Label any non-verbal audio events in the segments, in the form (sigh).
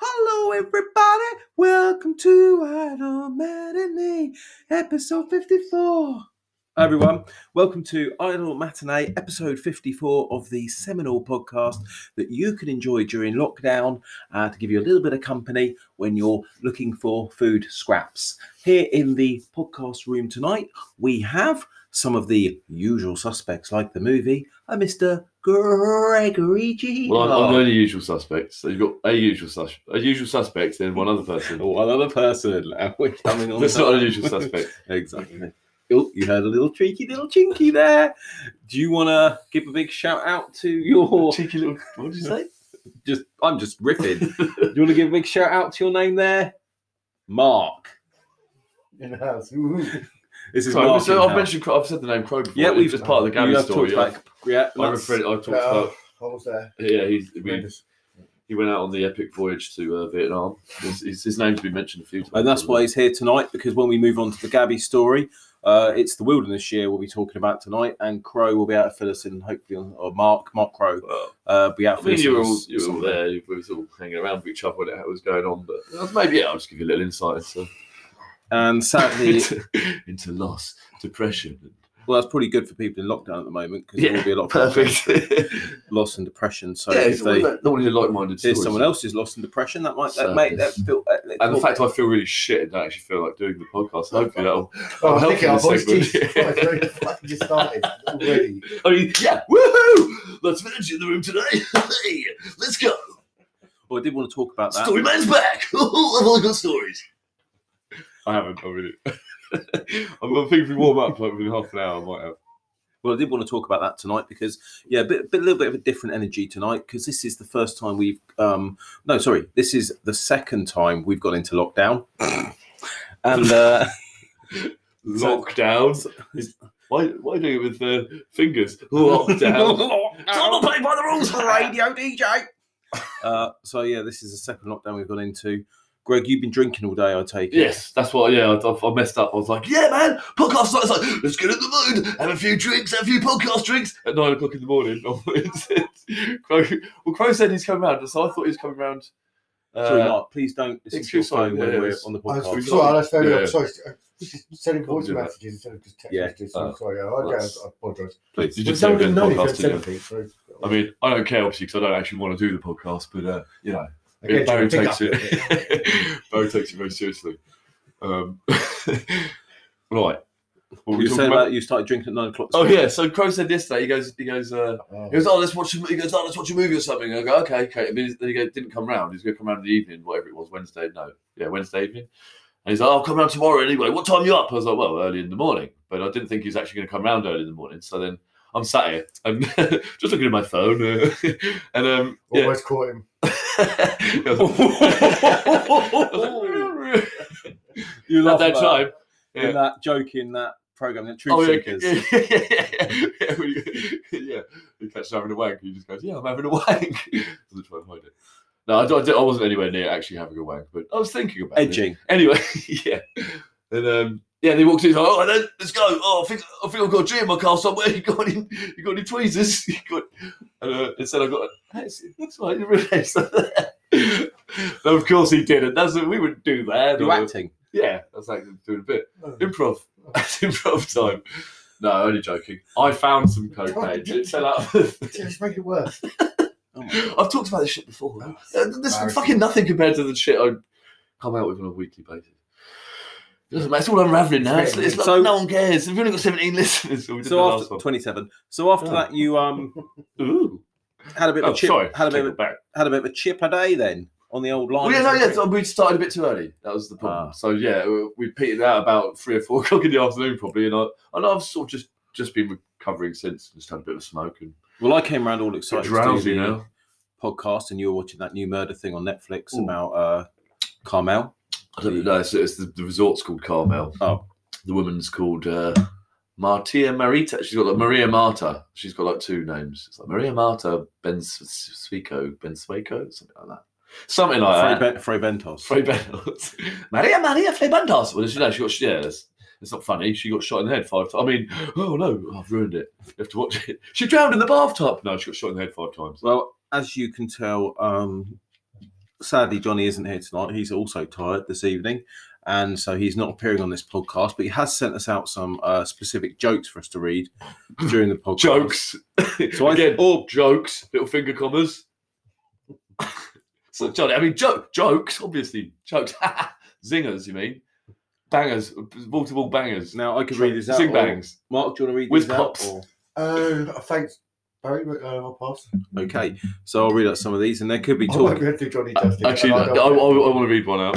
Hello, everybody. Welcome to Idle Matinee, episode 54. Hi, everyone. Welcome to Idle Matinee, episode 54 of the seminal podcast that you can enjoy during lockdown uh, to give you a little bit of company when you're looking for food scraps. Here in the podcast room tonight, we have some of the usual suspects, like the movie, uh, Mr. Gregory G. Well, I'm, I'm the only usual suspect. So you've got a usual sus- a usual suspect, and one other person. (laughs) One other person, and (laughs) we're coming on. That's not a usual suspect. (laughs) exactly. Oh, you heard a little cheeky little chinky there. Do you want to give a big shout out to your? Cheeky little. What did you say? (laughs) Just, I'm just riffing. (laughs) Do you want to give a big shout out to your name there, Mark? in the house. This is Crow, Mark. so in I've house. mentioned. I've said the name Crow before. Yeah, It's we've just part of the You Gary story. talked about, yeah, I that's- referred. I talked Uh, about. I was there. Yeah, he's. We, Tremendous. he went out on the epic voyage to uh, Vietnam. His, his, his name's been mentioned a few times. and that's why he's here tonight. Because when we move on to the Gabby story, uh, it's the wilderness year we'll be talking about tonight, and Crow will be out to fill us in. Hopefully, or Mark, Mark Crow, uh, be able I mean, you were all you were all there. We were all hanging around with each other when it was going on. But uh, maybe yeah, I'll just give you a little insight into And sadly, into, (laughs) into loss, depression. Well, that's probably good for people in lockdown at the moment because Yeah, there will be a lot of Perfect. loss and depression. So yeah, if they normally like-minded hear stories. someone else's loss and depression, that might that So- make that feel. Uh, let- And the fact I feel really shit and don't actually feel like doing the podcast. Hopefully that'll. Oh, I'll think help our in voice this Jesus segment. (laughs) Christ, just started already. I mean, yeah, woohoo! Let's finish in the room today. (laughs) hey, let's go. well, I did want to talk about that. Story man's back. I've (laughs) all got stories. I haven't. I really. (laughs) I'm I think if we warm up like within half an hour, I might have. Well, I did want to talk about that tonight because yeah, a bit, bit a little bit of a different energy tonight because this is the first time we've um no sorry this is the second time we've gone into lockdown, (laughs) and uh, (laughs) Lockdown. Why? Why do it with the fingers? Lockdown. I'm not playing by the rules. For the radio DJ. Uh, so yeah, this is the second lockdown we've gone into. Greg, you've been drinking all day, I take it. Yes, that's what. Yeah, I, I- I messed up. I was like, "Yeah, man, podcast night." It's like, let's get in the mood, have a few drinks, have a few podcast drinks at nine o'clock in the morning. (laughs) Crow, well, Crow said he's coming round, so I thought he was coming round. Uh, Sorry, Mark. Please don't listen to your excuse- sorry, when yeah, we're on the I was podcast. Sorry. sorry, that's very Yeah. I'm sorry. uh, sending voice messages instead of just text Yeah. messages. I'm sorry. I, I, apologise. Please. You just someone said didn't know if podcast, you said didn't anything. So, I mean, I don't care obviously because I don't actually want to do the podcast, but uh, you know, again, Barry pick takes it. (laughs) Barry takes it very seriously. Um, (laughs) right. What You talking said about? about you started drinking at nine o'clock. Oh yeah, so Crow said yesterday. He goes, he goes, uh, Oh. he goes, oh, let's watch. A, he goes, oh, let's watch a movie or something. And I go, okay, okay. And then he go, didn't come round. He's going to come round in the evening, whatever it was, Wednesday. No, yeah, Wednesday evening. And he's like, oh, I'll come round tomorrow anyway. What time are you up? I was like, well, early in the morning. But I didn't think he was actually going to come round early in the morning. So then I'm sat here and (laughs) just looking at my phone, uh, and um, yeah. Almost caught him. (laughs) (laughs) you At love that time, in that joke in that program, that Truth Oh yeah, Seekers. yeah, yeah, yeah, yeah, when you- yeah. You catch having a wank, he just goes, "Yeah, I'm having a wank." Doesn't try and hide it. No, I, don't- I wasn't anywhere near actually having a wank, but I was thinking about it. Edging. Anyway, (laughs) yeah, and um, yeah, and he walks in. He's like, "Oh, then, let's go." Oh, I think I think I've got a G in my car somewhere. (laughs) You got any? You got any tweezers? (laughs) You got? And uh, instead, I got. That's, that's right. You realised that. (laughs) of course he didn't. That's we wouldn't do that. You're or- acting. Yeah, that's like doing a bit Oh. improv. That's improv time. No, only joking. I found some cocaine. It fell out. of- Just make it worse. Oh. I've talked about this shit before. Uh, There's fucking nothing compared to the shit I come out with on a weekly basis. Doesn't matter. It's all unraveling now. It's, it's like So- no one cares. We've only got 17 (laughs) listeners. So, we So last after one. twenty-seven. So after Oh. that, you um (laughs) had a bit of Oh, a chip. sorry. Had a bit of had a bit of a chip a day then on the old line. Well, yeah, no, yeah. so we started a bit too early. That was the problem. Ah. So yeah, we petered out about three or four (laughs) o'clock in the afternoon, probably. And I, and I've sort of just just been recovering since. Just had a bit of a smoke and Well, I came around all excited drowsy now. podcast, and you were watching that new murder thing on Netflix Ooh. about uh, Carmel. I don't know. It's, it's the, the resort's called Carmel. Oh. The woman's called uh, Martia Marita. She's got like Maria Marta. She's got like two names. It's like Maria Marta Ben Swico, Ben Swico, something like that. something like Frey, that. Frey Bentos. Frey Bentos. (laughs) Maria Maria Frey Bentos. Well, she, no, she got yeah. It's, it's not funny. She got shot in the head five times. I mean, oh no, I've ruined it. You have to watch it. She drowned in the bathtub. No, she got shot in the head five times. Well, as you can tell, um, sadly, Johnny isn't here tonight. He's also tired this evening. And so he's not appearing on this podcast, but he has sent us out some uh, specific jokes for us to read during the podcast. Jokes. (laughs) So I- Again, or jokes, little finger commas. so, Johnny, I mean, jo- jokes, obviously. Jokes. (laughs) Zingers, you mean? Bangers, multiple bangers. Now I could read these out. Sing bangs. Mark, do you want to read Whiz these pops. out? or- Uh, thanks, Barry. Uh, I'll pass. Okay, so I'll read out some of these, and there could be I won't talk. be able to do Johnny Justice. Actually, I, and I, I want to read one out.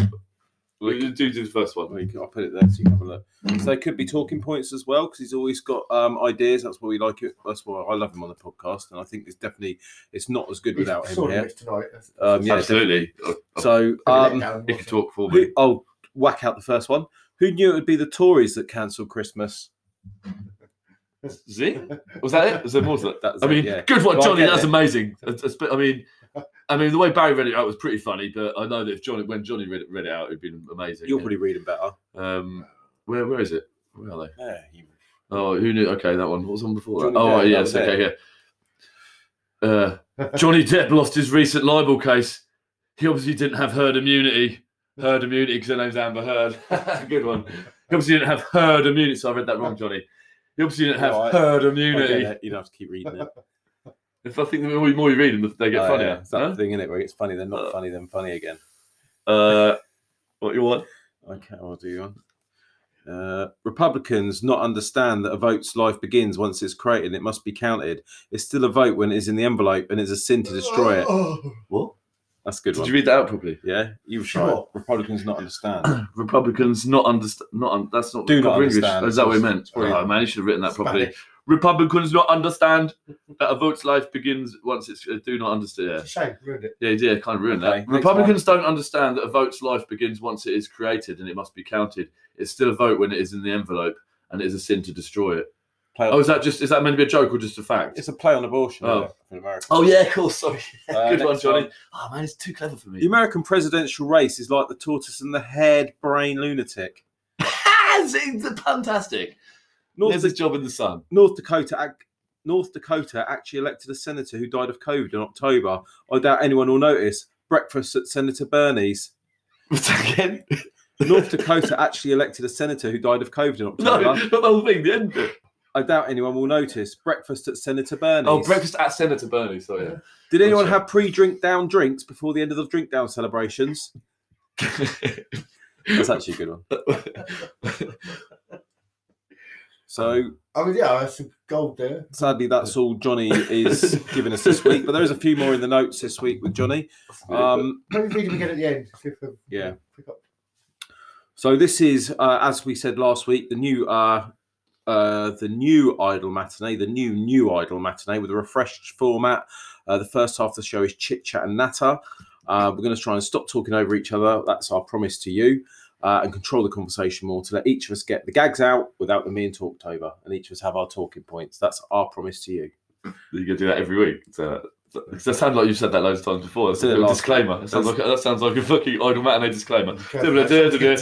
Do, do the first one. I'll put it there so you can have a look. So there could be talking points as well because he's always got um, ideas. That's why we like it. That's why I love him on the podcast, and I think it's definitely it's not as good He's without him here. tonight. That's- Um, yeah, Absolutely. So Let um, down, He can talk for me. I'll whack out the first one. Who knew it would be the Tories that cancelled Christmas? Zing? Was that it? (laughs) Was there more to that? That's I it, mean, yeah. good one, Johnny. That's it. amazing. I mean, (laughs) I mean, the way Barry read it out was pretty funny, but I know that if Johnny, when Johnny read it, read it out, it'd been amazing. You'll probably read him better. Um, where where is it? Where are they? Yeah, you- Oh, who knew? Okay, that one. What was on before? That? Johnny Oh, Depp, yes. was Okay, yeah. Uh, Johnny Depp lost his recent libel case. He obviously didn't have herd immunity. Herd immunity because her name's Amber Heard. (laughs) Good one. He obviously didn't have herd immunity. So I read that wrong, Johnny. He obviously didn't have Alright. herd immunity. You don't have to keep reading it. (laughs) If I think the more, more you read them, they get Oh, funnier. yeah, It's that huh? thing in it where it's funny, then not Uh, funny, then funny again. Uh, what you want? Okay, I'll do one. Uh, Republicans not understand that a vote's life begins once it's created. It must be counted. It's still a vote when it is in the envelope, and it's a sin to destroy it. Oh, (laughs) What? That's a good Did one. you read that out properly? yeah, you've Sure. tried. Republicans not understand. (clears throat) Republicans not understand. Not un- that's not Do not proper English. understand. Is that what it meant? It's probably- Oh man, you should have written that properly. Spanish. Republicans not understand that a vote's life begins once it's uh, do not understand. It's a shame, ruined it. Yeah, yeah, yeah, kind of ruined Okay, that. next Republicans don't understand that a vote's life begins once it is created and it must be counted. It's still a vote when it is in the envelope, and it is a sin to destroy it. Play Oh, is that just is that meant to be a joke or just a fact? it's a play on abortion Oh. isn't it, America. Oh yeah, of cool. Sorry. Uh, (laughs) Good one, next Johnny. Oh man, it's too clever for me. The. American presidential race is like the tortoise and the haired brain lunatic. (laughs) it's, it's fantastic. North, There's a job in the sun. North Dakota ac- North Dakota actually elected a senator who died of COVID in October. I doubt anyone will notice. Breakfast at Senator Bernie's. (laughs) Again? North Dakota actually elected a senator who died of COVID in No, October. not the whole thing. The end bit. I doubt anyone will notice. Breakfast at Senator Bernie's. Oh, breakfast at Senator Bernie. So yeah. Did anyone sorry. have pre-drink down drinks before the end of the drink down celebrations? (laughs) That's actually a good one. So I mean, yeah, that's some gold there. sadly, that's all Johnny is giving us this week. But there is a few more in the notes this week with Johnny. Um, Let me read them again at the end. See if I Yeah. So this is, uh, as we said last week, the new, uh, uh, the new Idol matinee, the new new Idol matinee with a refreshed format. Uh, the first half of the show is chit chat and natter. Uh, we're going to try and stop talking over each other. That's our promise to you, uh, and control the conversation more to let each of us get the gags out without them being talked over, and each of us have our talking points. That's our promise to you. You're gonna do that every week. So, that sounds like you've said that loads of times before. That's a it little last disclaimer. That sounds, like, that sounds like a fucking idle matinee disclaimer. Like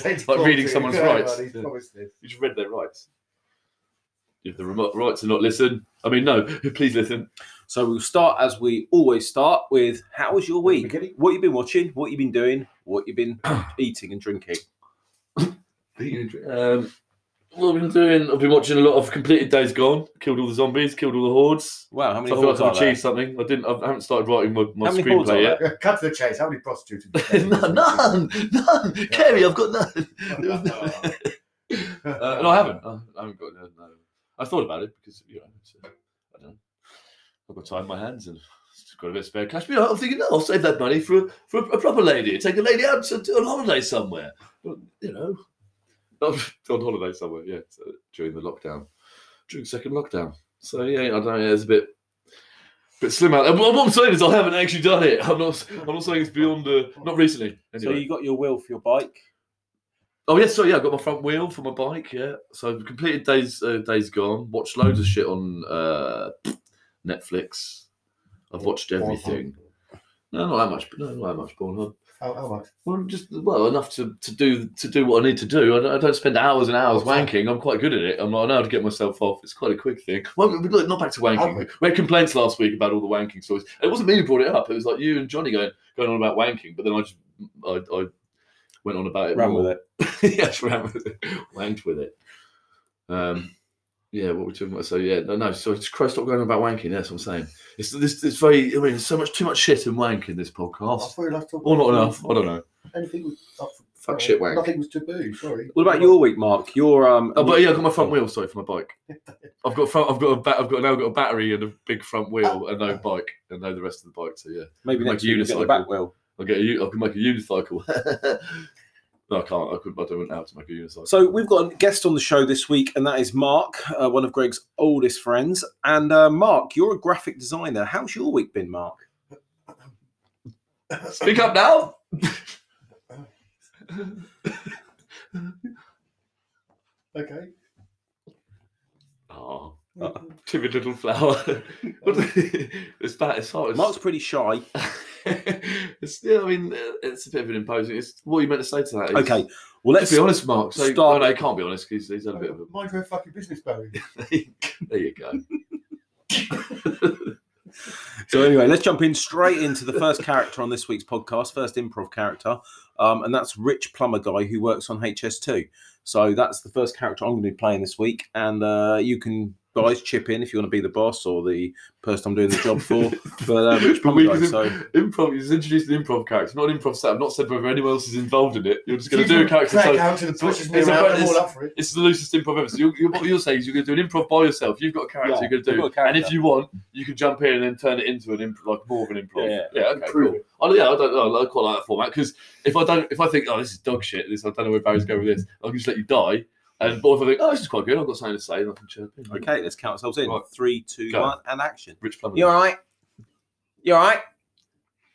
(laughs) Like reading someone's rights. You just read their rights. If the remote rights to not listen, I mean, no, (laughs) please listen. So we'll start as we always start with how was your week? What you've been watching? What you've been doing? What you've been (coughs) eating and drinking? (coughs) Um, what I've been doing, I've been watching a lot of completed Days Gone, killed all the zombies, killed all the hordes. Wow, how many So I feel like I've are there? achieved something. I didn't. I haven't started writing my, my How many screenplay are yet. (laughs) Cut to the chase. How many prostitutes? have you (laughs) taken? none, none, none. Kerry, I've got none. No- Uh, no, I haven't. I I haven't got no. no. I thought about it because you know, it's, uh, I don't know. I've got time in my hands and got a bit of spare cash. But you know, I'm thinking, no, I'll save that money for a, for a, proper lady. Take a lady out to, on holiday somewhere. Well, You know, (laughs) on holiday somewhere. Yeah, so during the lockdown, during the second lockdown. So yeah, I don't know. It's a bit. Bit slim out. And what I'm saying is, I haven't actually done it. I'm not. I'm not saying it's beyond. Uh, not recently. So you got your will for your bike. Oh yes, so yeah, I got my front wheel for my bike. Yeah, so I've completed days uh, days gone. Watched loads of shit on uh, (sniffs) Netflix. I've watched everything. No, not that much. No, not that much Pornhub. How, how much? Well, just well enough to, to do to do what I need to do. I don't, I don't spend hours and hours What's that? wanking. I'm quite good at it. I'm not I know how to get myself off. It's quite a quick thing. Well, look, not back to wanking. Okay. We had complaints last week about all the wanking stories. It wasn't me who brought it up. It was like you and Johnny going going on about wanking. But then I just I, I went on about it. Ran more. with it. (laughs) yes, ran with it. Wanked with it. Um, yeah, what we're talking about. So yeah, no, no. So just Christ, stop going about wanking. That's what I'm saying. It's this. It's very. I mean, there's so much too much shit and wank in this podcast, thought like to or not about enough. I don't know. Anything was up for- Fuck uh, shit wank. Nothing was taboo. Sorry. What about your week, Mark? Your um. Oh, but yeah, I've got my front wheel. Sorry for my bike. (laughs) I've got front. I've got a bat. I've got now got a battery and a big front wheel and no (laughs) bike and no the rest of the bike. So yeah, maybe make next a week you get the unicycle. back wheel. I'll get a. u- I can make a unicycle. (laughs) no, I can't. I couldn't. I don't know how to make a unicycle. So we've got a guest on the show this week, and that is Mark, uh, one of Greg's oldest friends. And uh, Mark, you're a graphic designer. How's your week been, Mark? (coughs) Speak up now. Okay. Oh, Uh, timid little flower. (laughs) (laughs) it's that. It's hard. It's, Mark's pretty shy. (laughs) it's yeah. I mean, it's a bit of an imposing. It's what you meant to say to that. is- Okay, well Let's let's be honest, Mark. So, start- start. No, he can't be honest because he's had a bit of a. Mind your fucking business, Barry. (laughs) there you go. So anyway, let's jump in straight into the first character on this week's podcast, first improv character, um, and that's Rich Plumber guy who works on HS2. So that's the first character I'm going to be playing this week, and uh, you can guys chip in if you want to be the boss or the person I'm doing the job for. (laughs) But Rich Plumber We guy, can- so improv. He's introduced an improv character, not an improv set. I've not said whether anyone else is involved in it. You're just going to do a character. Crack So out and so pushes me it's around. It's- up for it. it's the loosest improv ever. So you're, you're, what you're saying is you're going to do an improv by yourself. You've got a character Yeah, you're going to do, and if you want, you can jump in and then turn it into an improv, like more of an improv. Yeah, yeah okay, Improve cool. it. Oh yeah, I don't know. I quite like that format because if I don't, if I think, oh, this is dog shit, this I don't know where Barry's going with this, I can just let you die. And both of I think, oh, this is quite good, I've got something to say, and I can chirp in. okay, let's count ourselves in. Right. Three, two, Go. one, and action. Rich Plumber. You all right? You all right?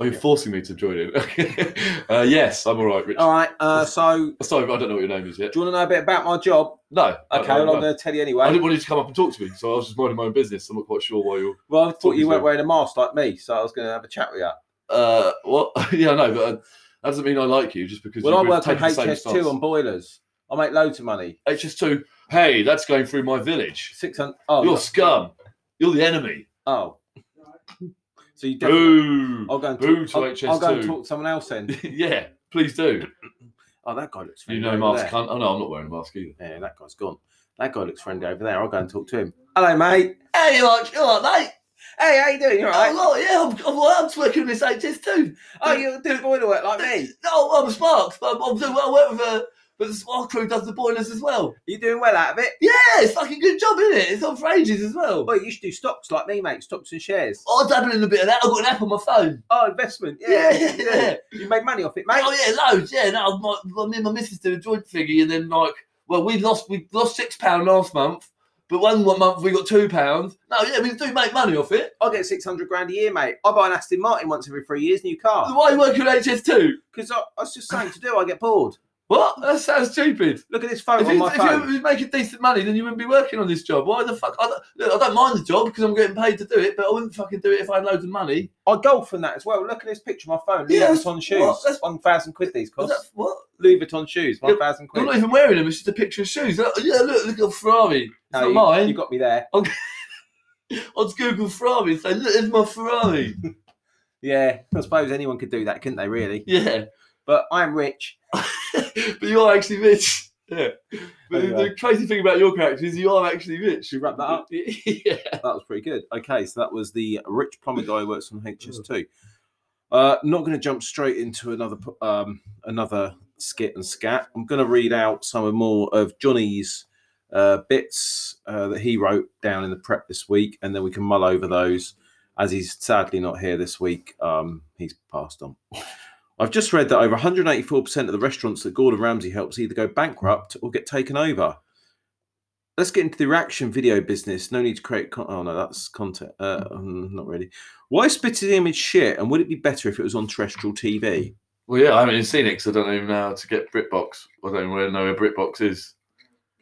Are you forcing me to join in? (laughs) uh, yes, I'm all right, Rich. All right. Uh, so, Sorry, I don't know what your name is yet. do you want to know a bit about my job? No. Okay, well, I'm going to tell you anyway. I didn't want you to come up and talk to me, so I was just minding my own business. I'm not quite sure why you're. Well, I thought you weren't wearing a mask like me, so I was going to have a chat with you. Uh, what? (laughs) yeah, I know, but uh, that doesn't mean I like you just because Well, I work on taken HS2 on boilers. I make loads of money. HS2. Hey, that's going through my village. Six hundred. Oh, You're no. scum. You're the enemy. Oh. So you definitely. Boo. I'll go and Boo talk. to I'll, I'll go and talk to someone else then. (laughs) yeah, please do. (clears throat) Oh, that guy looks friendly. You know, mask there. cunt. Oh no, I'm not wearing a mask either. Yeah, that guy's gone. That guy looks friendly over there. I'll go and talk to him. Hello, mate. Hey, you all right, mate? Hey, how you doing? You all right? Oh, yeah, I'm, I'm, I'm working with this HS2. Oh, you're doing boiler work like me. No, I'm Sparks. I'm, I'm doing well. I work with uh, but the Spark crew does the boilers as well. You doing well out of it? Yeah, it's fucking good job, isn't it? It's on for ages as well. Well, you should do stocks like me, mate. Stocks and shares. Oh, I dabble in a bit of that. I've got an app on my phone. Oh, investment. Yeah, Yeah, you yeah. You made money off it, mate. Oh yeah, loads. Yeah, no, my, my, me and my missus did a joint thingy, and then like, well, we lost we lost six pound last month, but one one month we got two pounds. No, yeah, we do make money off it. I get six hundred grand a year, mate. I buy an Aston Martin once every three years, new car. Why are you working at HS2? Because I, I was just saying to do. I get bored. What? That sounds stupid. Look at this phone If on you, my if phone. you was making decent money, then you wouldn't be working on this job. Why the fuck? I don't, look, I don't mind the job because I'm getting paid to do it, but I wouldn't fucking do it if I had loads of money. I golf and that as well. Look at this picture of my phone. Louis Yes, Vuitton shoes. what? That's- One thousand quid these cost. that, what? Louis Vuitton shoes. Yeah, One thousand I'm quid. not even wearing them. It's just a picture of shoes. Look, yeah, look, look at Ferrari. It's No, not you, mine. you got me there. (laughs) I'll just Google Ferrari and say, look, there's my Ferrari. (laughs) Yeah, I suppose anyone could do that, couldn't they? Really? yeah. But I'm rich. (laughs) but you are actually rich. Yeah. But Anyway. the crazy thing about your character is you are actually rich. Should we wrap that up? (laughs) yeah. That was pretty good. Okay, so that was the rich plumber guy who works on HS2. Uh, not going to jump straight into another um, another skit and scat. I'm going to read out some of more of Johnny's uh, bits uh, that he wrote down in the prep this week, and then we can mull over those. As he's sadly not here this week, um, he's passed on. (laughs) I've just read that over 184% of the restaurants that Gordon Ramsay helps either go bankrupt or get taken over. Let's get into the reaction video business. No need to create. Con- oh no, that's content. Uh, um, not really. Why spit is spitted image shit? And would it be better if it was on terrestrial TV? Well, yeah, I haven't seen it 'cause I don't even know how to get BritBox. I don't even know where BritBox is.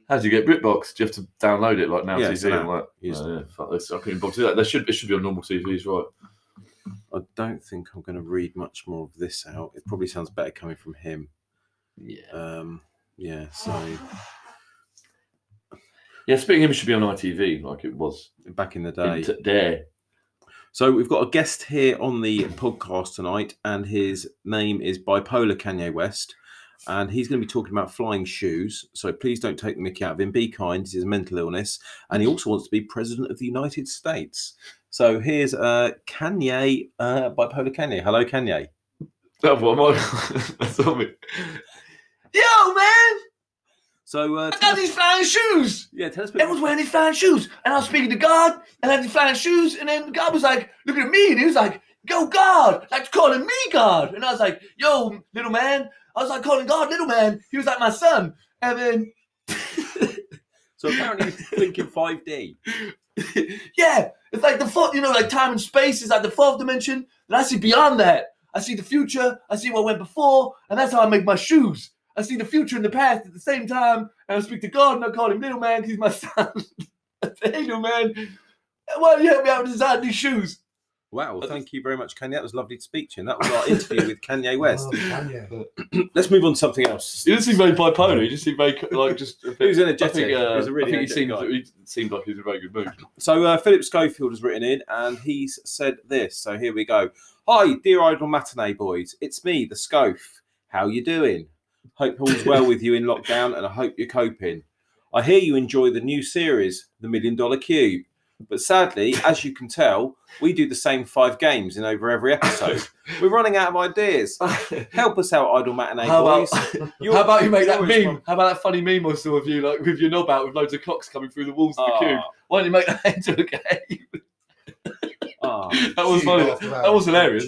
How do you get BritBox? Do you have to download it like now Yeah, TV and like? Oh, yeah, fuck this. I couldn't bother to do that. There should it should be on normal TVs, right? I don't think I'm going to read much more of this out. It probably sounds better coming from him. Yeah. Um, yeah, so Yeah, speaking of it should be on ITV like it was back in the in day. t- there. So we've got a guest here on the podcast tonight, and his name is Bipolar Kanye West, and he's going to be talking about flying shoes. So please don't take the mickey out of him. Be kind. It's his mental illness, and he also wants to be president of the United States. So here's uh, Kanye, uh, Bipolar Kanye. Hello, Kanye. (laughs) That's what my that's what me. Yo, man! So uh, I tell got us, these flying shoes. yeah, tell us. a bit Everyone's wearing these flying shoes, and I was speaking to God, and I had these flying shoes, and then God was like, looking at me, and he was like, "Yo, God!" Like calling me God, and I was like, "Yo, little man." I was like calling God, little man. He was like my son, and then (laughs) So apparently, you're thinking 5D. (laughs) (laughs) yeah, it's like the fourth, you know, like time and space is like the fourth dimension. And I see beyond that. I see the future. I see what went before, and that's how I make my shoes. I see the future and the past at the same time, and I speak to God, and I call him little man because he's my (laughs) son. I (laughs) say, hey, little man, why don't you help me out design these shoes? Wow, well, thank you very much, Kanye. That was lovely to speak to you. And that was our interview with Kanye (laughs) West. Oh, Kanye. (clears throat) Let's move on to something else. He doesn't seem very bipolar. He just seemed very like just. He was energetic. I think, uh, He was a really I think he seemed, guy. he seemed like he was in a very good mood. So uh, Philip Schofield has written in and he's said this. So here we go. Hi, dear Idol Matinee boys. It's me, the Scof. How you doing? Hope all's well with you in lockdown and I hope you're coping. I hear you enjoy the new series, The Million Dollar Cube. But sadly, as you can tell, we do the same five games in over every episode. (laughs) We're running out of ideas. Help us out, Idol Matinee How boys. (laughs) about, You're- how about you make that meme? How about that funny meme I saw of you, like with your knob out with loads of clocks coming through the walls of the cube? Ah, Why don't you make that (laughs) into a game? ah. that was funny. That was hilarious.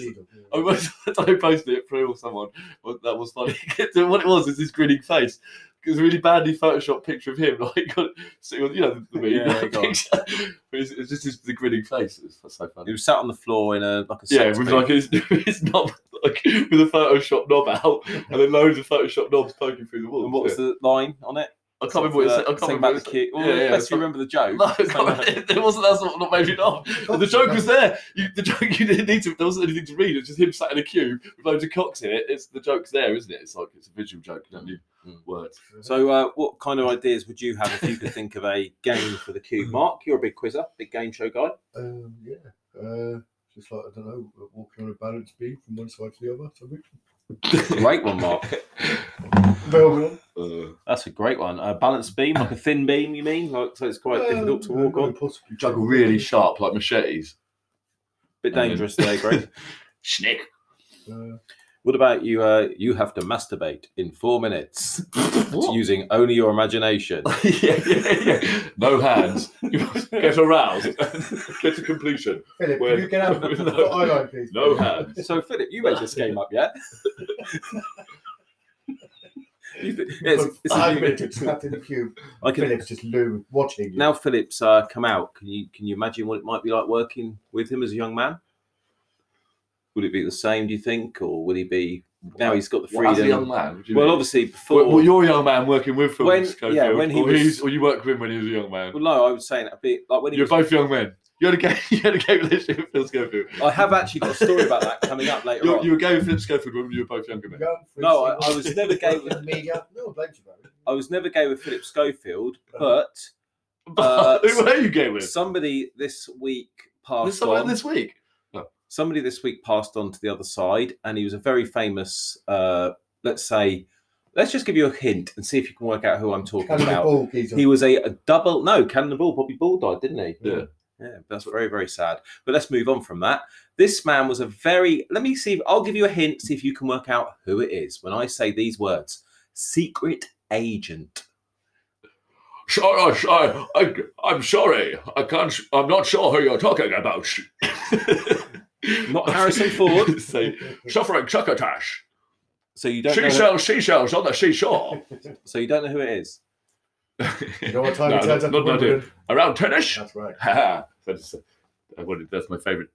I was I posted it through or someone. Well, that was funny. what it was is his grinning face. It's a really badly photoshopped picture of him, (laughs) like sitting on, you know, the meme. Yeah, that go on. picture. it's, it's just his, the grinning face. It's so funny. He was sat on the floor in a like a Yeah, with like his, his (laughs) knob, like with a Photoshop knob out, and then loads of Photoshop knobs poking through the wall. And what was yeah. the line on it? I can't remember what it said. I can't remember about the kid. Well, Yeah, yeah, you remember the joke. No, like- it, (laughs) it wasn't. That's what not made me laugh. The joke was there. You, the joke you didn't need to. There wasn't anything to read. It's just him sat in a queue with loads of cocks in it. It's the joke's there, isn't it? It's like it's a visual joke. You don't need Mm. words. So, uh, what kind of ideas would you have if you could think of a game for the cube? Mark, you're a big quizzer, big game show guy. Um, yeah. Uh, just like, I don't know, walking on a balance beam from one side to the other. Something. Great one, Mark. Velvet Uh, That's a great one. A balanced beam, like a thin beam, you mean? Like, so it's quite difficult to walk on. Possibly juggle really sharp like machetes. Bit dangerous today, Greg. (laughs) Schnick. Uh, What about you? Uh, you have to masturbate in four minutes (laughs) using only your imagination. (laughs) yeah, yeah, yeah. No hands. You must get aroused. (laughs) get to completion. Philip, Well, can you get out of the no- eyeline, please? No hands. So, Philip, you made this game up yet? You th- it's- it's a Five trapped in the cube. I can, Philip's just loo watching you. now Philip's uh, come out. Can you can you imagine what it might be like working with him as a young man? Would it be the same? Do you think, or would he be now he's got the What, as a freedom? young man. you well, mean? obviously before. Well, well, you're a young man working with Phil When- Schofield, yeah, when he or, was- or you worked with him when he was a young man. well, no, I was saying a bit like when he You're was. both young men. You had a gay, (laughs) you had a gay relationship with Phil Schofield. I have actually got a story about that coming up later You're, on. you were gay with Philip Schofield when you were both younger men. Young, No, I- I was never gay with- media. No, blame you, I was never gay with Philip Schofield, but (laughs) Uh, Who were you gay with? somebody this week passed someone on. this week. Somebody this week passed on to the other side, and he was a very famous. Uh, let's say, let's just give you a hint and see if you can work out who I'm talking Cannibal about. Ball geezer. He was a, a double. No, Cannonball Bobby Ball died, didn't he? Yeah. Yeah, that's very very sad. But let's move on from that. This man was a very. Let me see. If, I'll give you a hint. See if you can work out who it is when I say these words: secret agent. Sorry, I, I, I'm sorry. I can't. I'm not sure who you're talking about. (laughs) Not (laughs) Harrison Ford. (laughs) Say, suffering succotash. So you don't know. Who, Seashells, seashells on the seashore. (laughs) so you don't know who it is. You know what time No, he turns not- up not to an idea. Wimbledon? Around tennis. That's right. That's, I wanted, that's my favourite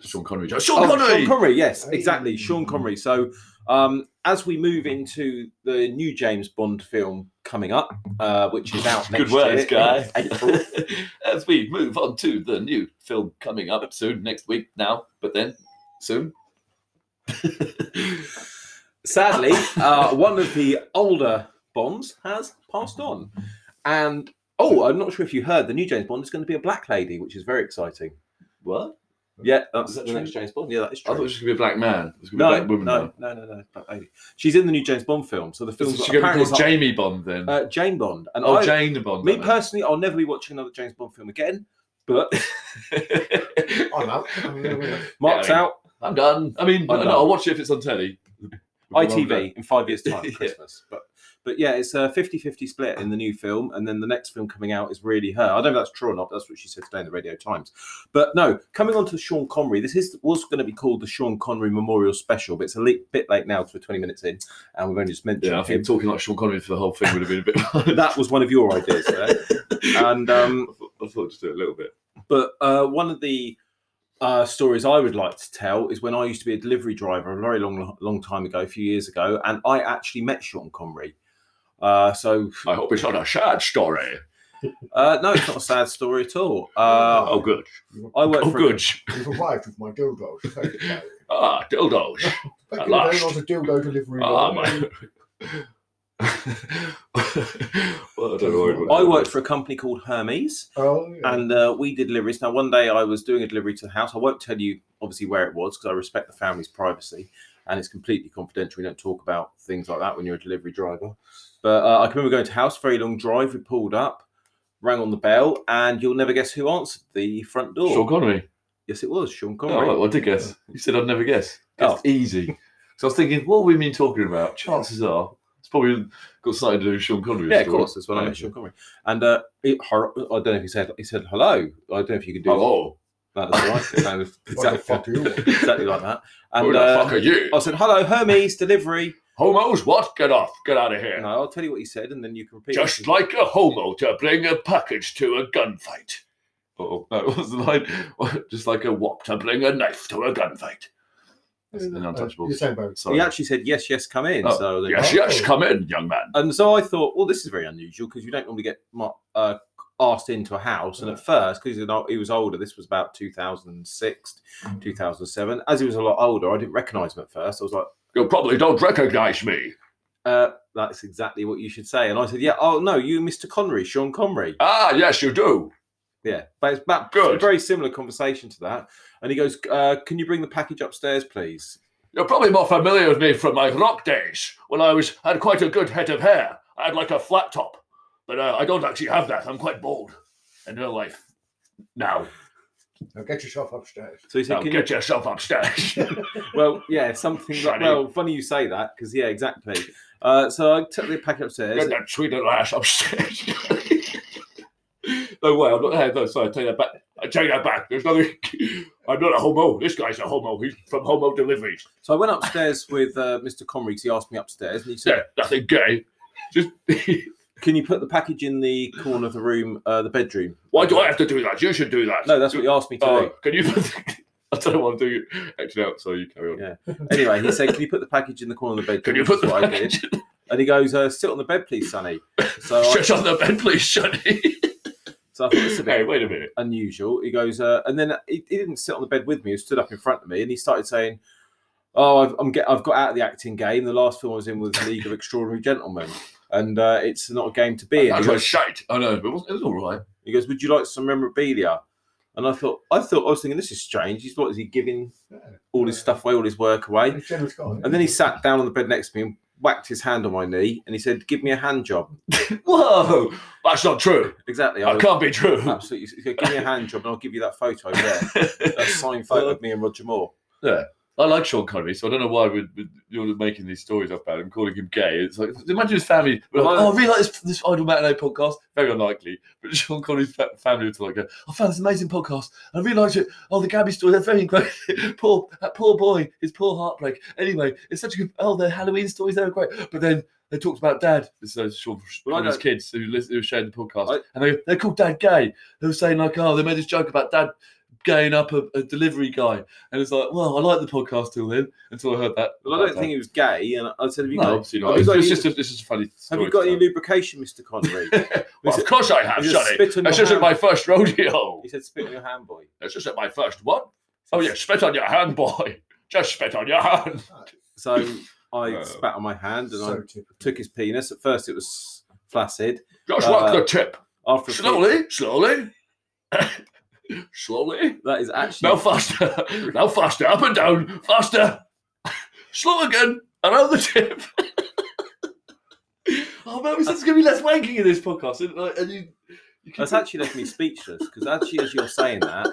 Sean Connery joke. Sean Oh, Connery! Sean Connery, yes, Hey. exactly. Sean Connery. So, um, as we move into the new James Bond film coming up, uh, which is out next Good words, year, guy. (laughs) As we move on to the new film coming up soon, next week now, but then soon. (laughs) Sadly, uh, one of the older Bonds has passed on. And oh, I'm not sure if you heard, the new James Bond is going to be a black lady, which is very exciting. what? Yeah, that's Is that the next James Bond. Yeah, that is true. I thought it was gonna be a black man. It gonna be a No, black woman. no, no, no, no, black lady. She's in the new James Bond film. So the Film film's She's gonna be apparently called it's Jamie Bond then. uh, Jane Bond. And oh, I, Jane Bond. me personally, I'll never be watching another James Bond film again. But. I'm out. I'm gonna- Mark's I mean, out. I'm done. I mean, I'm no, done. I'll watch it if it's on telly. ITV in five years' time, (laughs) Yeah. Christmas. But but yeah, it's a 50-50 split in the new film, and then the next film coming out is really her. I don't know if that's true or not. That's what she said today in the Radio Times. But no, coming on to Sean Connery, this is was going to be called the Sean Connery Memorial Special, but it's a li- bit late now because we're twenty minutes in, and we've only just mentioned Yeah, I him. think talking like Sean Connery for the whole thing would have been a bit. (laughs) that was one of your ideas there, (laughs) and um, I thought, I thought just do it a little bit. But uh, one of the uh, stories I would like to tell is when I used to be a delivery driver a very long, long time ago, a few years ago, and I actually met Sean Connery. Uh, so, I hope it's not a sad story. uh, no, it's not a sad story at all. Uh, oh, good. I work Oh, for good. You've arrived with my dildos. Thank you, Barry. (laughs) Ah, dildos. (laughs) Thank At you, last. I was a dildo delivery Ah, boy. my. (laughs) well, I don't know. what- I worked for a company called Hermes, Oh, yeah. and uh, we did deliveries. Now, one day I was doing a delivery to the house. I won't tell you obviously where it was because I respect the family's privacy, and it's completely confidential. We don't talk about things like that when you're a delivery driver. But uh, I can remember going to house, very long drive. We pulled up, rang on the bell, and you'll never guess who answered the front door. Sean Connery. Yes, it was Sean Oh, Connery. well, I did guess. You said I'd never guess. Oh. Easy. So I was thinking, what were we been talking about? Chances are it's probably got something to do with Sean Connery. yeah, of course. That's when I met Sean Connery. And uh, he, I don't know if he said he said hello. I don't know if you can do Hello. that. That's right. (laughs) It sounded What the fuck exactly, (laughs) exactly like that. Who And the uh, fuck are you? I said, "Hello, Hermes delivery." Homos, what? Get off. Get out of here. No, I'll tell you what he said, and then you can repeat. Just it. like a homo to bring a package to a gunfight. Oh, no, (laughs) was the line? Just like a wop to bring a knife to a gunfight. That's an untouchable. You're saying, Barry. Sorry. he actually said, "Yes, yes, come in." Oh, so then- Yes, yes, come in, young man. And so I thought, well, this is very unusual because you don't normally get uh, asked into a house. And at first, because he was older, this was about 2006, Mm-hmm. 2007. As he was a lot older, I didn't recognise him at first. I was like, You probably don't recognize me. uh, "That's exactly what you should say." And I said, "Yeah, oh no, you, Mr. Connery, Sean Connery." Ah, yes, you do. Yeah, but it's about Good. a very similar conversation to that. And he goes, uh, "Can you bring the package upstairs, please?" You're probably more familiar with me from my rock days when I was had quite a good head of hair. I had like a flat top, but uh, I don't actually have that. I'm quite bald in real life now. Now get yourself upstairs. So he said, Now "Can get you?" yourself upstairs. (laughs) Well, yeah, something. Like, Shiny. well, funny you say that because yeah, exactly. Uh, so I took the packet upstairs. Get that sweet little ass upstairs. no way, I'm not. hey, No, sorry, I take that back. I take that back. There's nothing. I'm not a homo. This guy's a homo. He's from Homo Deliveries. So I went upstairs with uh, Mr. Connery 'cause he asked me upstairs, and he said, Yeah, nothing gay. Just (laughs) "Can you put the package in the corner of the room, uh, the bedroom?" why do I have to do that? You should do that. No, that's what you asked me to Oh, do. can you? (laughs) I don't know what I'm doing. Actually, out. So you carry on. Yeah. Anyway, he said, "Can you put the package in the corner of the bedroom?" Can you put the what I did. package? And he goes, uh, "Sit on the bed, please, Sonny." So, I, Shut on the bed, please, Shunny. (laughs) so I thought it's a bit hey, wait a minute. unusual. He goes, uh, and then he, he didn't sit on the bed with me. He stood up in front of me, and he started saying, "Oh, I've, I'm get, I've got out of the acting game. The last film I was in was League of Extraordinary Gentlemen, and uh, it's not a game to be in." That He was goes, shite. I know, but it was, it was all right. he goes, "Would you like some memorabilia?" And I thought, I thought, I was thinking, this is strange. He's what is he giving Yeah. all his stuff away, all his work away? He's a generous guy. And then he sat down on the bed next to me and whacked his hand on my knee, and he said, "Give me a hand job." (laughs) Whoa, that's not true. Exactly. I That was can't be true. absolutely. He said, Give me a hand job, and I'll give you that photo there. (laughs) That signed photo of me and Roger Moore. I like Sean Connery, so I don't know why we're, we're- you're making these stories up about him, calling him gay. It's like imagine his family. like, oh, I really like this, this Idle Matinee podcast. Very unlikely, but (laughs) Sean Connery's fa- family would like, I found this amazing podcast. I really liked it. Oh, the Gabby story, they're very great. (laughs) poor that poor boy, his poor heartbreak. Anyway, it's such a good. Oh, the Halloween stories, they were great. But then they talked about Dad. This is uh, Well, I Connery's kids who, listen, who shared the podcast, I- and they they called Dad gay. They were saying like, oh, they made this joke about Dad gaying up a, a delivery guy. And it's like, well, I like the podcast till then, until I heard that. Well, I don't think he was gay, and I said, "Have you No, got, obviously not. It's, just a, it's just a funny have you got any lubrication, Mr. Connery?" (laughs) well, of course I have, He just Sonny. spit on That's just at my first rodeo. He said, "Spit on your hand, boy." That's just at my first what? Oh yeah, spit on your hand, boy. (laughs) Just spit on your hand. So I (laughs) Uh, spat on my hand and so I typical. took his penis. At first, it was flaccid. Just Uh, the tip. After few- Slowly, slowly. slowly. that is actually Now faster. Now faster. Up and down. Faster. Slow again. Around the tip. (laughs) oh man, we said there's gonna be less wanking in this podcast, and, like, and you, you That's actually left me speechless because actually, as you're saying that,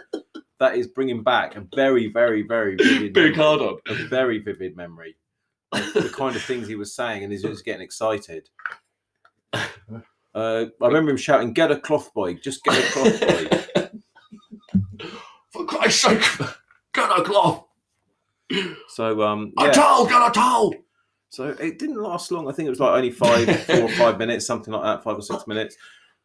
that is bringing back a very, very, very vivid, (laughs) big hard on. a very vivid memory of the kind of things he was saying, and he's just getting excited. (laughs) Uh, I remember him shouting, "Get a cloth boy! Just get a cloth boy!" For Christ's sake, get a cloth. So, um, A yeah. towel, get a towel. So it didn't last long. I think it was like only five, four or five minutes, something like that, five or six minutes.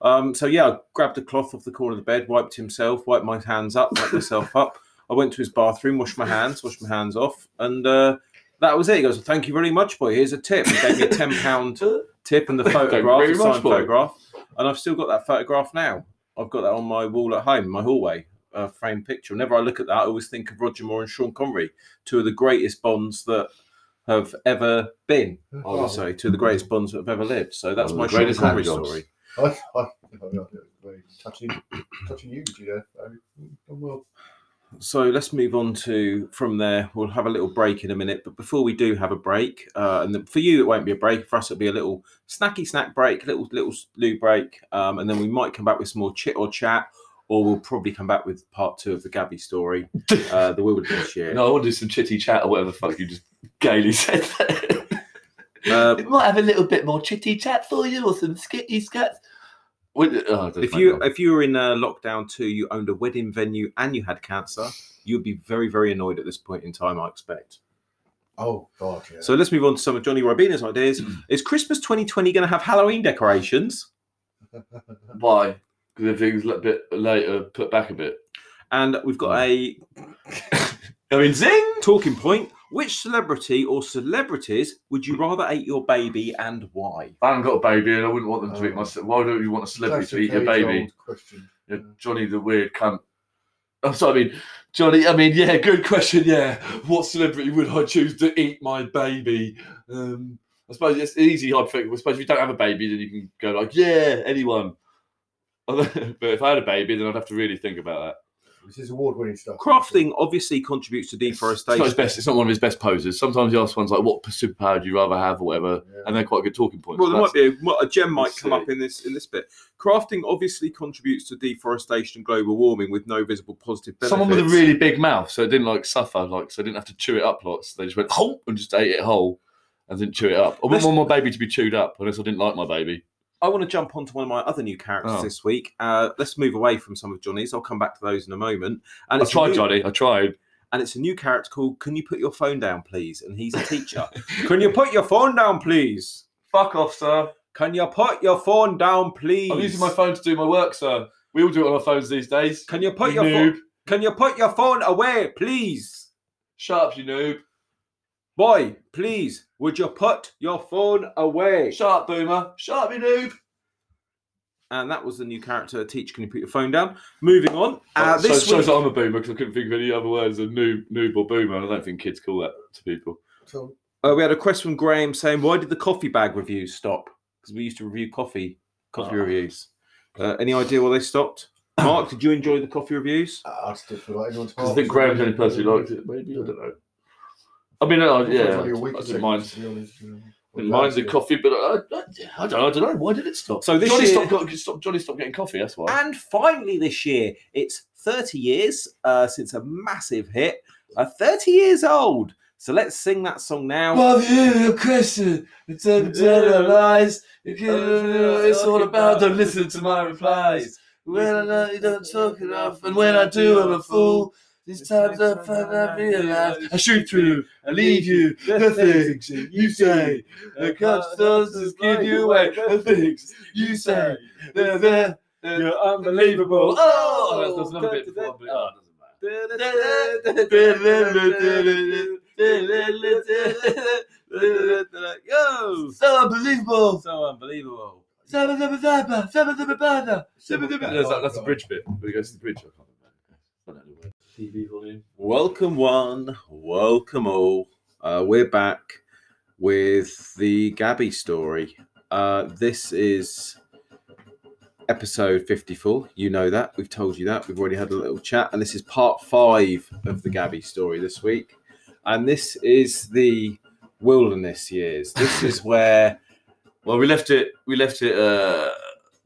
Um, so yeah, I grabbed a cloth off the corner of the bed, wiped himself, wiped my hands up, wiped myself up. I went to his bathroom, washed my hands, washed my hands off, and uh, that was it. He goes, "Thank you very much, boy. Here's a tip." He gave me a ten pound tip and the (laughs) Thank you photograph, very much, photograph, and I've still got that photograph now. I've got that on my wall at home, my hallway, a framed picture. Whenever I look at that, I always think of Roger Moore and Sean Connery, two of the greatest Bonds that have ever been. I would say two of the greatest Bonds that have ever lived. So that's One my Sean greatest Connery handjobs. story. I, I, I, think I very touching, touching you, you know. Very- well. So let's move on to from there. We'll have a little break in a minute, but before we do have a break, uh, and then for you it won't be a break. For us, it'll be a little snacky snack break, little little loo break, um, and then we might come back with some more chit or chat, or we'll probably come back with part two of the Gabby story, uh, the wilderness (laughs) year. No, I want to do some chitty chat or whatever the fuck you just gaily said there. Uh, it might have a little bit more chitty chat for you or some skitty scats. Oh, if you no- if you were in uh, lockdown too, you owned a wedding venue and you had cancer, you'd be very very annoyed at this point in time. I expect. Oh, God, yeah. So let's move on to some of Johnny Ribina's ideas. (clears throat) Is Christmas 2020 going to have Halloween decorations? Why? Because everything's a bit later, put back a bit. And we've got a (laughs) I mean, zing! talking point. Which celebrity or celebrities would you rather eat your baby and why? I haven't got a baby and I wouldn't want them to eat my. Oh. Why don't you want a celebrity to eat your baby? Question. Yeah, Johnny the weird cunt. I'm sorry, I mean, Johnny, I mean, yeah, good question, yeah. What celebrity would I choose to eat my baby? Um, I suppose it's easy hypothetical. I suppose if you don't have a baby, then you can go like, yeah, anyone. (laughs) but if I had a baby, then I'd have to really think about that. This is award-winning stuff. Crafting obviously contributes to It's not deforestation. his best. It's not one of his best poses. Sometimes he asks ones like, "What superpower do you rather have?" or whatever, Yeah. and they're quite good talking points. Well, there might be a, a gem might Let's come see. up in this in this bit. Crafting obviously contributes to deforestation and global warming with no visible positive benefits. Someone with a really big mouth, so it didn't like suffer, like so I didn't have to chew it up lots. They just went whole and just ate it whole and didn't chew it up. I Let's- wouldn't want my baby to be chewed up unless I didn't like my baby. I want to jump onto one of my other new characters Oh. this week. Uh, let's move away from some of Johnny's. I'll come back to those in a moment. And I it's a tried, new- Johnny. I tried. and it's a new character called Can you put your phone down, please? And he's a teacher. (laughs) Can you put your phone down, please? Fuck off, sir. Can you put your phone down, please? I'm using my phone to do my work, sir. We all do it on our phones these days. Can you put You your noob. phone? Can you put your phone away, please? Shut up, you noob. Boy, please, would you put your phone away? Shut up, boomer. Shut up, you noob. And that was the new character. Teach, can you put your phone down? Moving on. Uh, so, this shows week, that I'm a boomer because I couldn't think of any other words than noob, noob or boomer. I don't think kids call that to people. So, uh, we had a question from Graham saying, "Why did the coffee bag reviews stop? Because we used to review coffee, coffee Oh. reviews. Uh, any idea why they stopped? Mark, did you enjoy the coffee reviews? I still feel like anyone's Because I think Graham's the only person who liked it. Maybe I don't know. I mean, uh, yeah, I didn't mind. Didn't mind the coffee, but I, I, I, don't, I don't know. Why did it stop? So this Johnny year- stopped, got, stop, Johnny stopped getting coffee. That's why. And finally, this year, it's 30 years uh, since a massive hit. Uh, 30 years old. So let's sing that song now. Love you, question. It's a lies. It's all about. Don't listen to my replies. When I know you don't talk enough, and when I do, I'm a fool. These times I I realize I shoot through, I leave you, the things you say. The cups does just give you away. The things you say, they're there. You're unbelievable. Oh, that's, that's another bit before. but- Oh, it doesn't matter. Yo! So unbelievable. So unbelievable. That's, that- that's a bridge bit. When he goes to the bridge, I can't remember. I don't know the word. TV volume. Welcome one, welcome all. Uh, we're back with the Gabby story. Uh, this is episode 54. You know that. We've told you that. We've already had a little chat. And this is part five of the Gabby story this week. And this is the wilderness years. This is (laughs) where Well, we left it. We left it. Uh,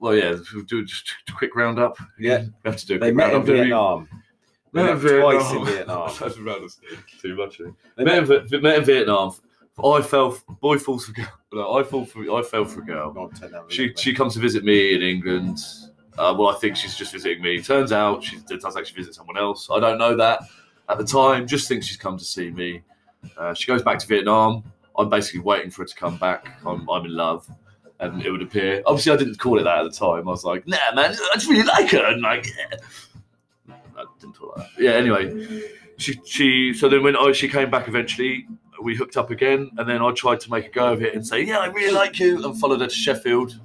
well, yeah. We'll do just a quick roundup. Yeah. we have to do. A they quick met in roundup, don't? Vietnam. They Met met in twice Vietnam. in Vietnam. That's around too much. I. They Met in, met in Vietnam. I fell. Boy falls for girl. No, I fall for. I fell for a girl. Go on, turn down a She little she comes to visit me in England. Uh, well, I think she's just visiting me. Turns out she does actually visit someone else. I don't know that at the time. Just think she's come to see me. Uh, she goes back to Vietnam. I'm basically waiting for her to come back. I'm, I'm in love, and it would appear. Obviously, I didn't call it that at the time. I was like, Nah, man, I just really like her, and like, yeah. Didn't talk like that. Yeah. Anyway, she she. So then when I, she came back eventually, we hooked up again, and then I tried to make a go of it and say, "Yeah, I really like you," and followed her to Sheffield.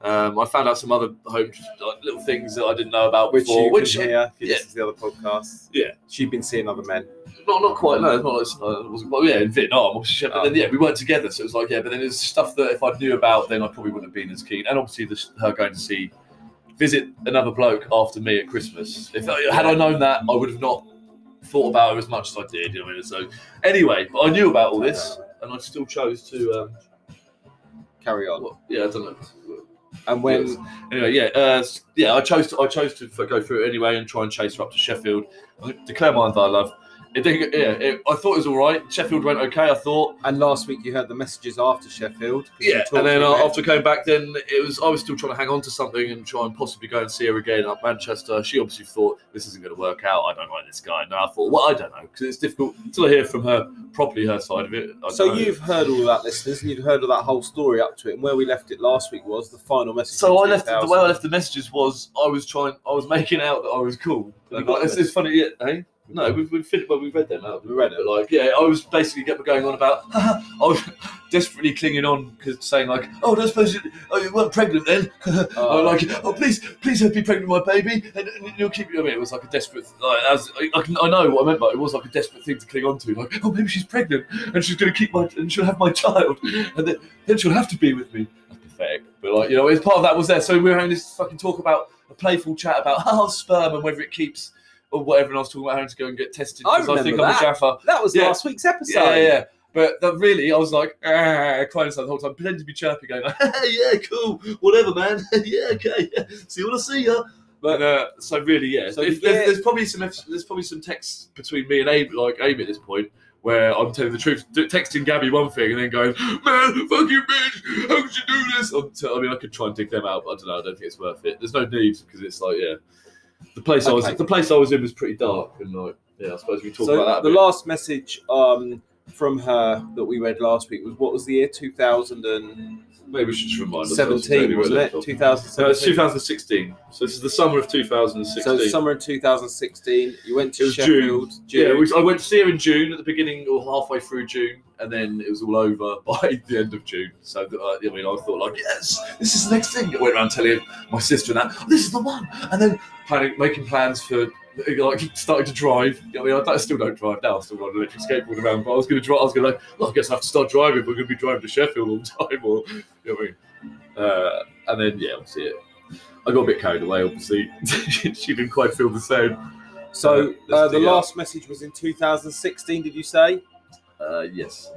Um, I found out some other home like, little things that I didn't know about which before. Which hear yeah. listen to the other podcasts. Yeah. she'd been seeing other men. not not quite. No, not. It's, uh, it wasn't, well, yeah, in Vietnam, obviously. But then yeah, we weren't together, so it was like yeah. But then there's stuff that if I knew about, then I probably wouldn't have been as keen. And obviously, the, her going to see visit another bloke after me at Christmas. If had I known that, I would have not thought about her as much as I did. You know I mean? So anyway, but I knew about all this, and I still chose to. Um, Carry on. well, yeah, I don't know. And when Yes. Anyway, yeah, uh, yeah, I chose to I chose to go through it anyway and try and chase her up to Sheffield. I declare my love. It didn't. Yeah, it, I thought it was all right. Sheffield went okay. I thought. and last week you heard the messages after Sheffield. Yeah, and then uh, after coming back, then it was I was still trying to hang on to something and try and possibly go and see her again up Manchester. She obviously thought this isn't going to work out. I don't like this guy. And I thought, well, I don't know because it's difficult until I hear from her properly her side of it. I So you've heard all that, listeners, and you've heard of that whole story up to it. And where we left it last week was the final message. So I left the 2000. way I left the messages was I was trying I was making out that I was cool. Did Like, it's, this? it's funny, yeah, hey? No, we've we've finished, well, we've read them out. We read it. like, yeah, I was basically get- going on about. (laughs) I was desperately clinging on because saying like, "Oh, don't suppose you, oh, you weren't pregnant then?" (laughs) Oh. I'm like, "Oh, please, please don't be pregnant my baby, and, and you'll keep." I mean, it was like a desperate. Like, as I, I, I know what I meant, but it was like a desperate thing to cling on to. Like, oh, maybe she's pregnant and she's going to keep my and she'll have my child, and then, then she'll have to be with me. That's pathetic. But like, you know, it's part of that was there. So we were having this fucking talk about a playful chat about (laughs) oh, sperm and whether it keeps or whatever. And I was talking about having to go and get tested I because I, think remember I'm a that. Jaffa. That was Yeah. last week's episode. Yeah, yeah. But that really, I was like, ah, crying inside the whole time, pretending to be chirpy, going, like, (laughs) yeah, cool, whatever, man. (laughs) yeah, okay. (laughs) See you when I see ya. But uh, so really, yeah. So if, you there's, there's probably some there's probably some texts between me and Abe, like Abe at this point, where I'm telling the truth, texting Gabby one thing and then going, man, fuck you, bitch, how could you do this? I mean, I could try and dig them out, but I don't know. I don't think it's worth it. There's no need because it's like, yeah, the place I was Okay. the place I was in was pretty dark and like, yeah, I suppose we talked So about that. the bit. last message um, from her that we read last week was what was the year 2017, Maybe we should just remind ourselves. exactly what wasn't it? talking 2017. No, it's 2016. So this is the summer of 2016. So summer in 2016. You went to It was Sheffield. yeah, we, I went to see her in June at the beginning or halfway through June, and then it was all over (laughs) by the end of June. So uh, I mean, I thought like, yes, this is the next thing. I went around telling my sister and that, "Oh, this is the one, and then planning, making plans for. (laughs) Like starting to drive. I mean, I, I still don't drive now. I still ride an electric skateboard around. But I was going to drive. I was going to like, well, I guess I have to start driving. We're going to be driving to Sheffield all (laughs) the time, or you know what I mean. Uh, and then yeah, obviously it. I got a bit carried away. Obviously, (laughs) she, didn't quite feel the same. So Uh, uh, the last message was in 2016. Did you say? Uh, yes,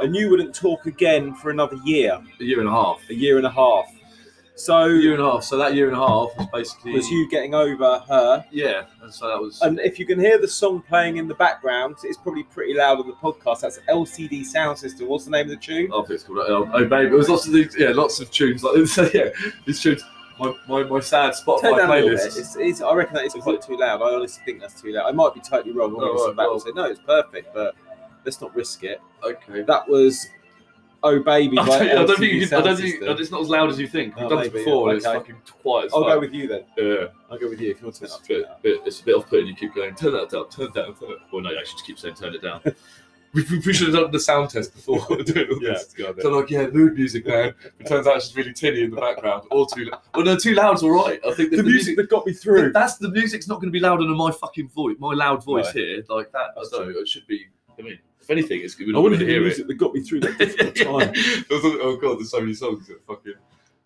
And you wouldn't talk again for another year, a year and a half. a year and a half. So year and a half. So that year and a half was basically was you getting over her. Yeah, and so that was. And if you can hear the song playing in the background, it's probably pretty loud on the podcast. That's LCD Sound System. What's the name of the tune? Oh, it's called uh, Oh, oh Baby. It was lots of these, yeah, lots of tunes like this. (laughs) Yeah, these tunes. My, my, my sad Spotify Turn down a bit. playlist. It's, it's, I reckon that is quite too loud. I honestly think that's too loud. I might be totally wrong. I'm Oh, right, back well- and say no, it's perfect, but let's not risk it. Okay. That was "Oh Baby" I don't, I don't think you can, I don't think it's not as loud as you think. We've Oh, done this before. yeah, and It's okay. fucking quiet as I'll fuck. go with you then. Yeah, I'll go with you if you want to turn it's it a up. bit, it's a bit off putting. You keep going, turn that down, turn it down. Turn it. Well, no, you actually just keep saying turn it down. (laughs) we, we should have done the sound test before (laughs) doing all Yeah, this. So I'm like, yeah, mood music, man. It turns out she's really tinny in the background, or too. loud. Well, no, too loud's all right. I think that the music that got me through. That's the music's not going to be louder than my fucking voice, my loud voice Right. here, like that. I don't know. It should be. I mean, if anything, it's we're I not want going to hear the music it. that got me through that difficult (laughs) time. (laughs) Oh god, there's so many songs that fucking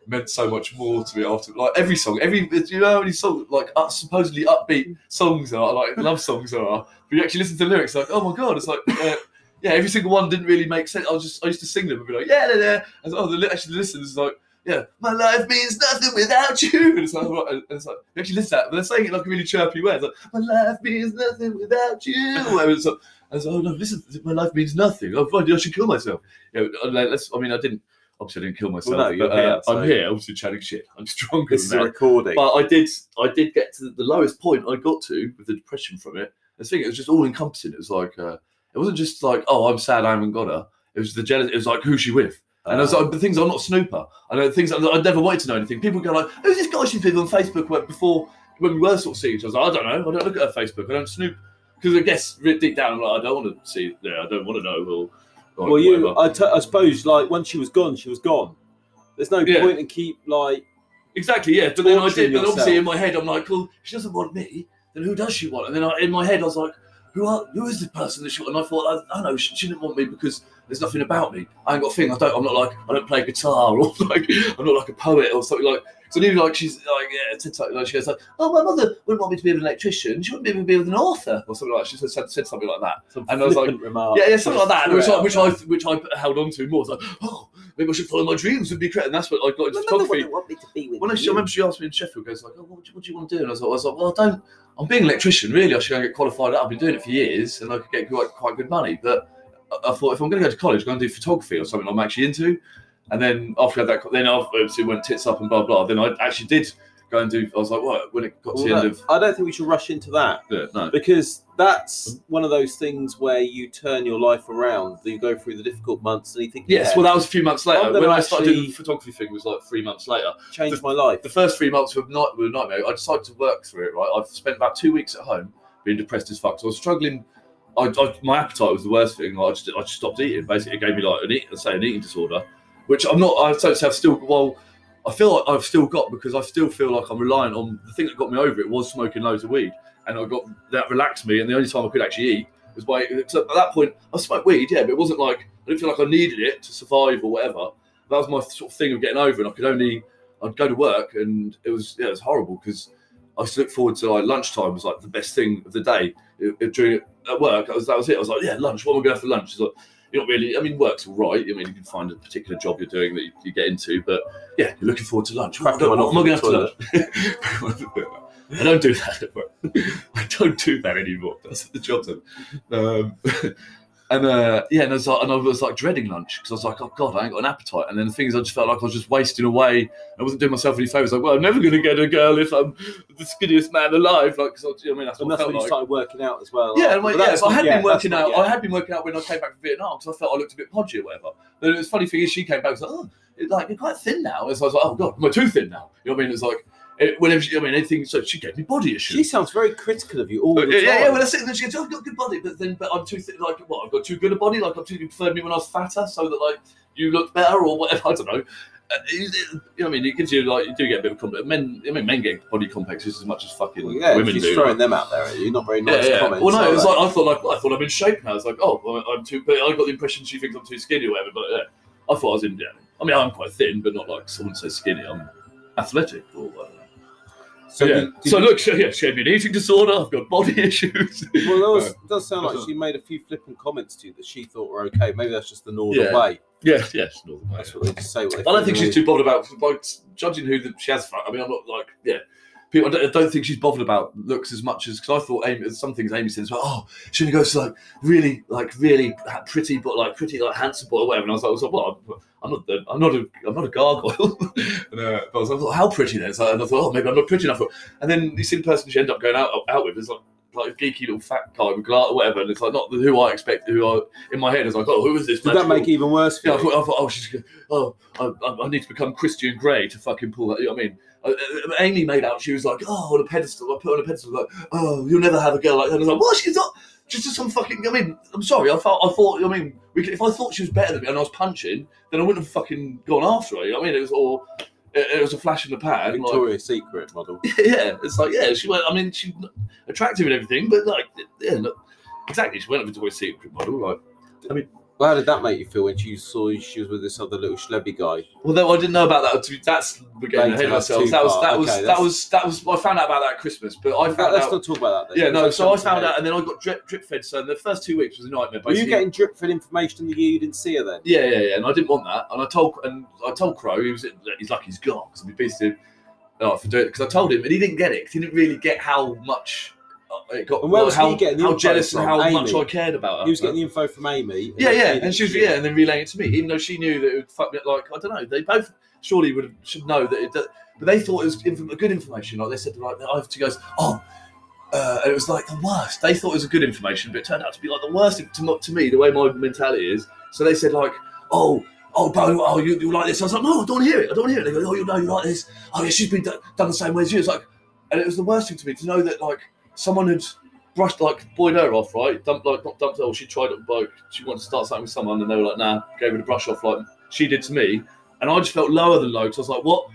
meant so much more to me after. Like every song, every do you know how many songs like uh, supposedly upbeat songs are like love songs are. But you actually listen to the lyrics, like oh my god, it's like. Uh, yeah, every single one didn't really make sense. I was just I used to sing them and be like, yeah, yeah, yeah. And oh, the actually the listeners like, yeah, my life means nothing without you. (laughs) And it's like, and it's like you actually listen to that, but they're saying it like a really chirpy way. It's like, my life means nothing without you. And it's like, I was oh no, listen, my life means nothing. Oh, fine, I should kill myself. Yeah, but, uh, let's. I mean, I didn't. Obviously, I didn't kill myself. Well, no, you're but, here, uh, so- I'm here, obviously chatting shit. I'm stronger This is than a recording. But I did, I did get to the lowest point I got to with the depression from it. The thing, it was just all encompassing. It was like, uh, it wasn't just like, oh, I'm sad I haven't got her. It was the jealous. It was like, who's she with? And I was like, the things I'm not snooper. I know things that I'd never wanted to know anything. People go like, who's this guy she's with on Facebook? Where before when we were sort of seeing each other, I was like, I don't know. I don't look at her Facebook. I don't snoop because I guess deep down, I'm like, I don't want to see. Yeah, I don't want to know. Or, or well, you. I, t- I suppose, like once she was gone, she was gone. There's no Yeah. point in keep like. Exactly, yeah. But then I did. But obviously, in my head, I'm like, well, she doesn't want me. Then who does she want? And then I, in my head, I was like, who are, who is the person that she want? And I thought, I, I know she, she didn't want me because there's nothing about me. I ain't got a thing. I don't. I'm not like I don't play guitar or (laughs) like I'm not like a poet or something like. So knew like she's like yeah, said something like she goes like, oh my mother wouldn't want me to be with an electrician. She wouldn't even be with an author or something like. That. She said, said, something like that. Some And I was like, remark. Yeah, yeah, something like that. Which I, which. I which I held on to more. I was like, oh, maybe I should follow my dreams and be creative. And that's what I got into My mother photography. wouldn't want me to be with When I, she, I remember she asked me in Sheffield, goes like, oh, what, do, what do you want to do? And I was like, I was like, well, I don't. I'm being an electrician. Really, I should go and get qualified. I've been doing it for years, and I could get quite, quite good money. But I, thought if I'm going to go to college, I'm going to do photography or something I'm actually into. And then after that, then I obviously went tits up and blah blah. Then I actually did go and do. I was like, what? When it got to Well, the end of I don't think we should rush into that yeah, no, because that's one of those things where you turn your life around. You go through the difficult months and you think, yes. yeah, Well, that was a few months later. When I started doing the photography thing, was like three months later. changed my life. the first three months were not were a nightmare. I decided to work through it. Right, I've spent about two weeks at home being depressed as fuck. So I was struggling. I, I, my appetite was the worst thing. I just I just stopped eating. Basically, it gave me like an eat, say an eating disorder, which I'm not. I don't say I've still. Well, I feel like I've still got because I still feel like I'm reliant on the thing that got me over it was smoking loads of weed, and I got that relaxed me. And the only time I could actually eat was by. At that point, I smoked weed, yeah, but it wasn't like I didn't feel like I needed it to survive or whatever. That was my sort of thing of getting over, and I could only I'd go to work and it was yeah, it was horrible because I used to look forward to like lunchtime was like the best thing of the day. It- it- during at work, that was that was it. I was like, yeah, lunch. What am I going to have for lunch? It's like you're not really. I mean, work's all right. I mean, you can find a particular job you're doing that you, you get into, but yeah, you're looking forward to lunch. What, Cracking one what am I going to have for lunch? (laughs) I don't do that. at (laughs) work. I don't do that anymore. That's the job's in. Um, (laughs) and uh, yeah, and I was like, and I was like dreading lunch because I was like, oh god, I ain't got an appetite. And then the thing is, I just felt like I was just wasting away. I wasn't doing myself any favors. Like, well, I'm never going to get a girl if I'm the skinniest man alive. Like, 'cause I, you know, what I mean, that's and what I that's when you started working out as well. Yeah, and my, But yeah, but I had yet, been working out. not I had been working out when I came back from Vietnam because I felt I looked a bit podgy or whatever. Then the funny thing is, she came back and was like, "Oh, it, like you're quite thin now." And so I was like, "Oh god, am I too thin now?" You know what I mean? It's like it, whenever she, I mean anything. So she gave me body issues. She sounds very critical of you all the yeah, time. yeah, yeah. Well, that's it. And then she goes, "Oh, I've got good body, but then, but I'm too thin. Like, what? I've got too good a body. Like, I'm too. You preferred me when I was fatter, so that like you looked better or whatever. (laughs) I don't know. Uh, it- it- you know what I mean? It gives you like you do get a bit of complex. Men, I mean, men get body complexes as much as fucking Well, yeah, women she's do. throwing them out there. You're not very nice yeah. comments. Well, no, are it was they? like I thought, like I thought I'm in shape now. It's like, oh, well, I'm too. But I got the impression she thinks I'm too skinny or whatever. But yeah, I thought I was in. Yeah, I mean, I'm quite thin, but not like someone says skinny. I'm athletic or whatever. So, yeah. did- did so you- look, she, yeah, she had me an eating disorder. I've got body (laughs) issues. Well, that was, Uh, does sound like that's she made a few flippant comments to you that she thought were okay. Maybe that's just the northern Yeah. way. yeah, yes, Northern way. That's what they just say. What they I don't think they she's too bothered about like judging who the, she has. fu- I mean, I'm not like yeah. People, I don't, think she's bothered about looks as much as because I thought Amy. Some things Amy says, well, oh, she only goes to like really, like really pretty, but like pretty, like handsome boy or whatever. And I was like, I was like well, I'm, I'm not, I'm not a, I'm not a gargoyle. (laughs) and, uh, but I was like, well, how pretty then? So, and I thought, oh, maybe I'm not pretty enough. And then you see the person she ended up going out out with is like. Like a geeky little fat guy with glass or whatever, and it's like not the, who I expect. Who I in my head is like, oh, who is this? Did that make even worse for yeah, I thought, I thought, oh, she's, oh, I, I, I need to become Christian Grey to fucking pull that. You know what I mean? Uh, Amy made out she was like, oh, on a pedestal. I put on a pedestal, like, oh, you'll never have a girl like that. I was like, what? She's not. just some fucking. I mean, I'm sorry. I thought. I thought. I mean, we could, if I thought she was better than me and I was punching, then I wouldn't have fucking gone after her. You know I mean, it was all. It, it was a flash in the pan. like- Victoria's Secret model. (laughs) yeah, it's like yeah, she went. I mean, she's attractive and everything, but like yeah, look, exactly. She went a secret model. Like, Well, how did that make you feel when you saw she was with this other little schlubby guy? well, though I didn't know about that. That's we're getting ahead of ourselves. That was that was Okay, that was that was. I found out about that at Christmas, but I found Let's out. not talk about that. Then. Yeah, no. Let's So I found out, and then I got drip drip fed. So the first two weeks was a nightmare. Were you getting drip fed information in the year you didn't see her then? Yeah, yeah, yeah. And I didn't want that. And I told and I told Crow he was he's like he's gone because I'd be him uh, for doing it because I told him and he didn't get it. 'cause he didn't really get how much it got. And where was how, he getting the how info jealous and from? how Amy? much I cared about her. He was getting the info from Amy. yeah, yeah, and she was yeah, and then relaying it to me, even though she knew that it would fuck me. Like I don't know, they both surely would have, should know that it. That, but they thought it was inf- good information. Like they said, like I have to go. Oh. Uh, and it was like the worst. They thought it was a good information, but it turned out to be like the worst to, to me. The way my mentality is. So they said like, "Oh, oh, bro, oh, you, you like this?" I was like, "No, I don't want to hear it. I don't want to hear it." They go, "Oh, you know, you like this? Oh, yeah, she's been done, done the same way as you." It's like, and it was the worst thing to me to know that like someone had brushed like boyed her off, right? Dumped like not dumped her. Or she tried it, like she wanted to start something with someone, and they were like, "Nah," gave her the brush off like she did to me, and I just felt lower than low. because I was like, "What?"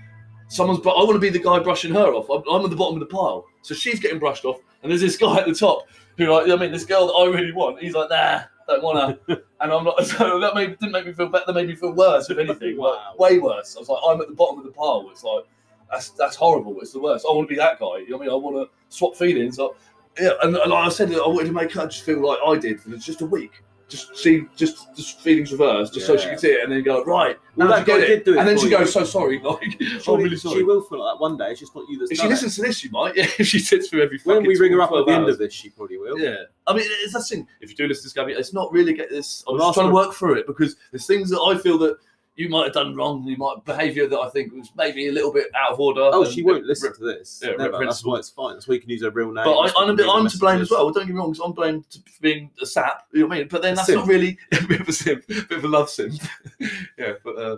Someone's. Br- I want to be the guy brushing her off. I'm, I'm at the bottom of the pile, so she's getting brushed off, and there's this guy at the top who, like, I mean, this girl that I really want. He's like, "Nah." Don't wanna, (laughs) and I'm like, (laughs) so that made, didn't make me feel better. That made me feel worse, if anything, (laughs) like, way worse. I was like, I'm at the bottom of the pile. It's like, that's that's horrible. It's the worst. I want to be that guy. You know what I mean? I want to swap feelings. Like, yeah, and, and like I said, I wanted to make her just feel like I did for just a week. Just see, just just feelings reversed, just so she Yeah. could see it, and then go right. Well, that get it. did do it and then she you. goes, "So sorry, (laughs) like, I'm really sorry." She will feel like that one day. It's just not you that's if she done it. listens to this, she might. (laughs) Yeah, if she sits through every. When we ring her up at 12 the end of this, she probably will. Yeah, I mean, it's that thing. If you do listen to this, Gabby, it's not really get this. I'm Well, just trying to work through it because there's things that I feel that you might have done wrong. You might behaviour that I think was maybe a little bit out of order. Oh, she won't listen to this. yeah, Never. That's why it's fine. That's why you can use her real name. But I, I'm, a bit, I'm to blame as well. Don't get me wrong, I'm blamed for being a sap. You know what I mean? But then A that's not really (laughs) a bit of a simp, a bit of a love simp. (laughs) yeah, but uh,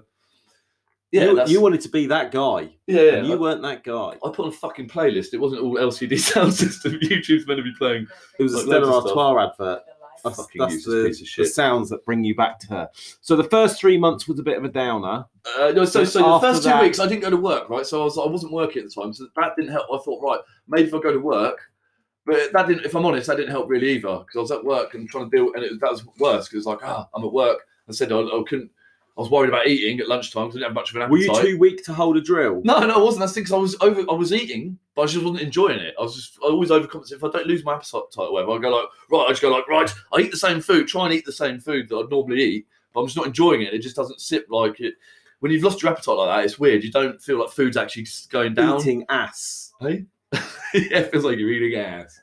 yeah, you, you wanted to be that guy, yeah, yeah. and you I, weren't that guy. I put on a fucking playlist. It wasn't all LCD (laughs) sound system. YouTube's meant to be playing. It was a Like Stella loads of. Artois advert. That's, Fucking that's useless the, piece of the sounds that bring you back to her. So the first three months was a bit of a downer. Uh, no, so, so the after first two that- weeks I didn't go to work, right? So I was I wasn't working at the time, so that didn't help. I thought, right, maybe if I go to work, but that didn't. If I'm honest, that didn't help really either because I was at work and trying to deal, and it, that was worse because like, ah, I'm at work. I said I, I couldn't. I was worried about eating at lunchtime because I didn't have much of an appetite. Were you too weak to hold a drill? No, no, I wasn't. That's the thing. 'cause I was over. I was eating, but I just wasn't enjoying it. I was just. I always overcompensate. If I don't lose my appetite or whatever, I go like, right. I just go like, right. I eat the same food. Try and eat the same food that I'd normally eat, but I'm just not enjoying it. It just doesn't sit like it. When you've lost your appetite like that, it's weird. You don't feel like food's actually going down. Eating ass. Hey? (laughs) yeah, it feels like you're eating ass.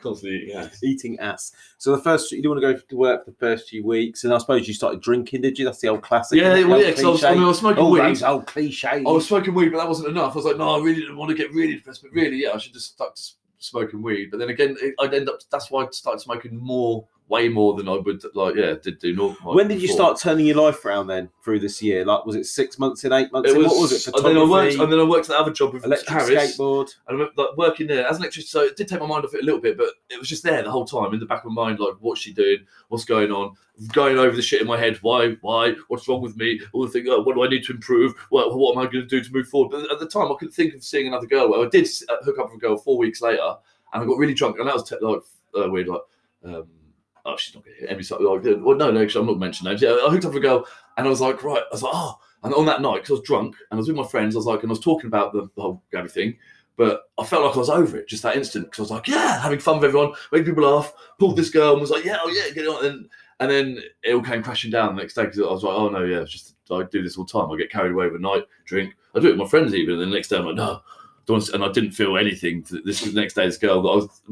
Constantly eating ass. Eating ass. So the first, you didn't want to go to work for the first few weeks, and I suppose you started drinking, did you? That's the old classic. Yeah, well, yeah. Because I was, I mean, I was smoking Oh, weed. those old cliches. I was smoking weed, but that wasn't enough. I was like, no, I really didn't want to get really depressed, but really, yeah, I should just stuck to s- smoking weed. But then again, it, I'd end up. That's why I started smoking more, way more than I would like. Yeah, did do normal. when did you before. start turning your life around then through this year? Like, was it six months in, eight months It in? was, what was it? and then I worked. And then I worked at the other job with electric Harris. skateboard. And I remember like working there as an electrician, so it did take my mind off it a little bit, but it was just there the whole time in the back of my mind, like what's she doing, what's going on, going over the shit in my head, why, why, what's wrong with me, all the things. oh, what do I need to improve, what, what am I going to do to move forward? But at the time, I couldn't think of seeing another girl. Well, I did uh, hook up with a girl four weeks later, and I got really drunk, and that was te- like uh, weird, like. Um, Oh, she's not going to hear Emmy's like, oh, well, no, no, I'm not mentioning names. Yeah, I hooked up with a girl, and I was like, right, I was like, oh, and on that night, because I was drunk and I was with my friends, I was like, and I was talking about the, the whole Gabby thing, but I felt like I was over it just that instant because I was like, yeah, having fun with everyone, making people laugh, pulled this girl and was like, yeah, oh yeah, get on. And, and then it all came crashing down the next day because I was like, oh no, yeah, it's just I do this all the time. I get carried away overnight, drink. I do it with my friends even. And the next day I'm like, no. Don't And I didn't feel anything. This the next day, this girl that I was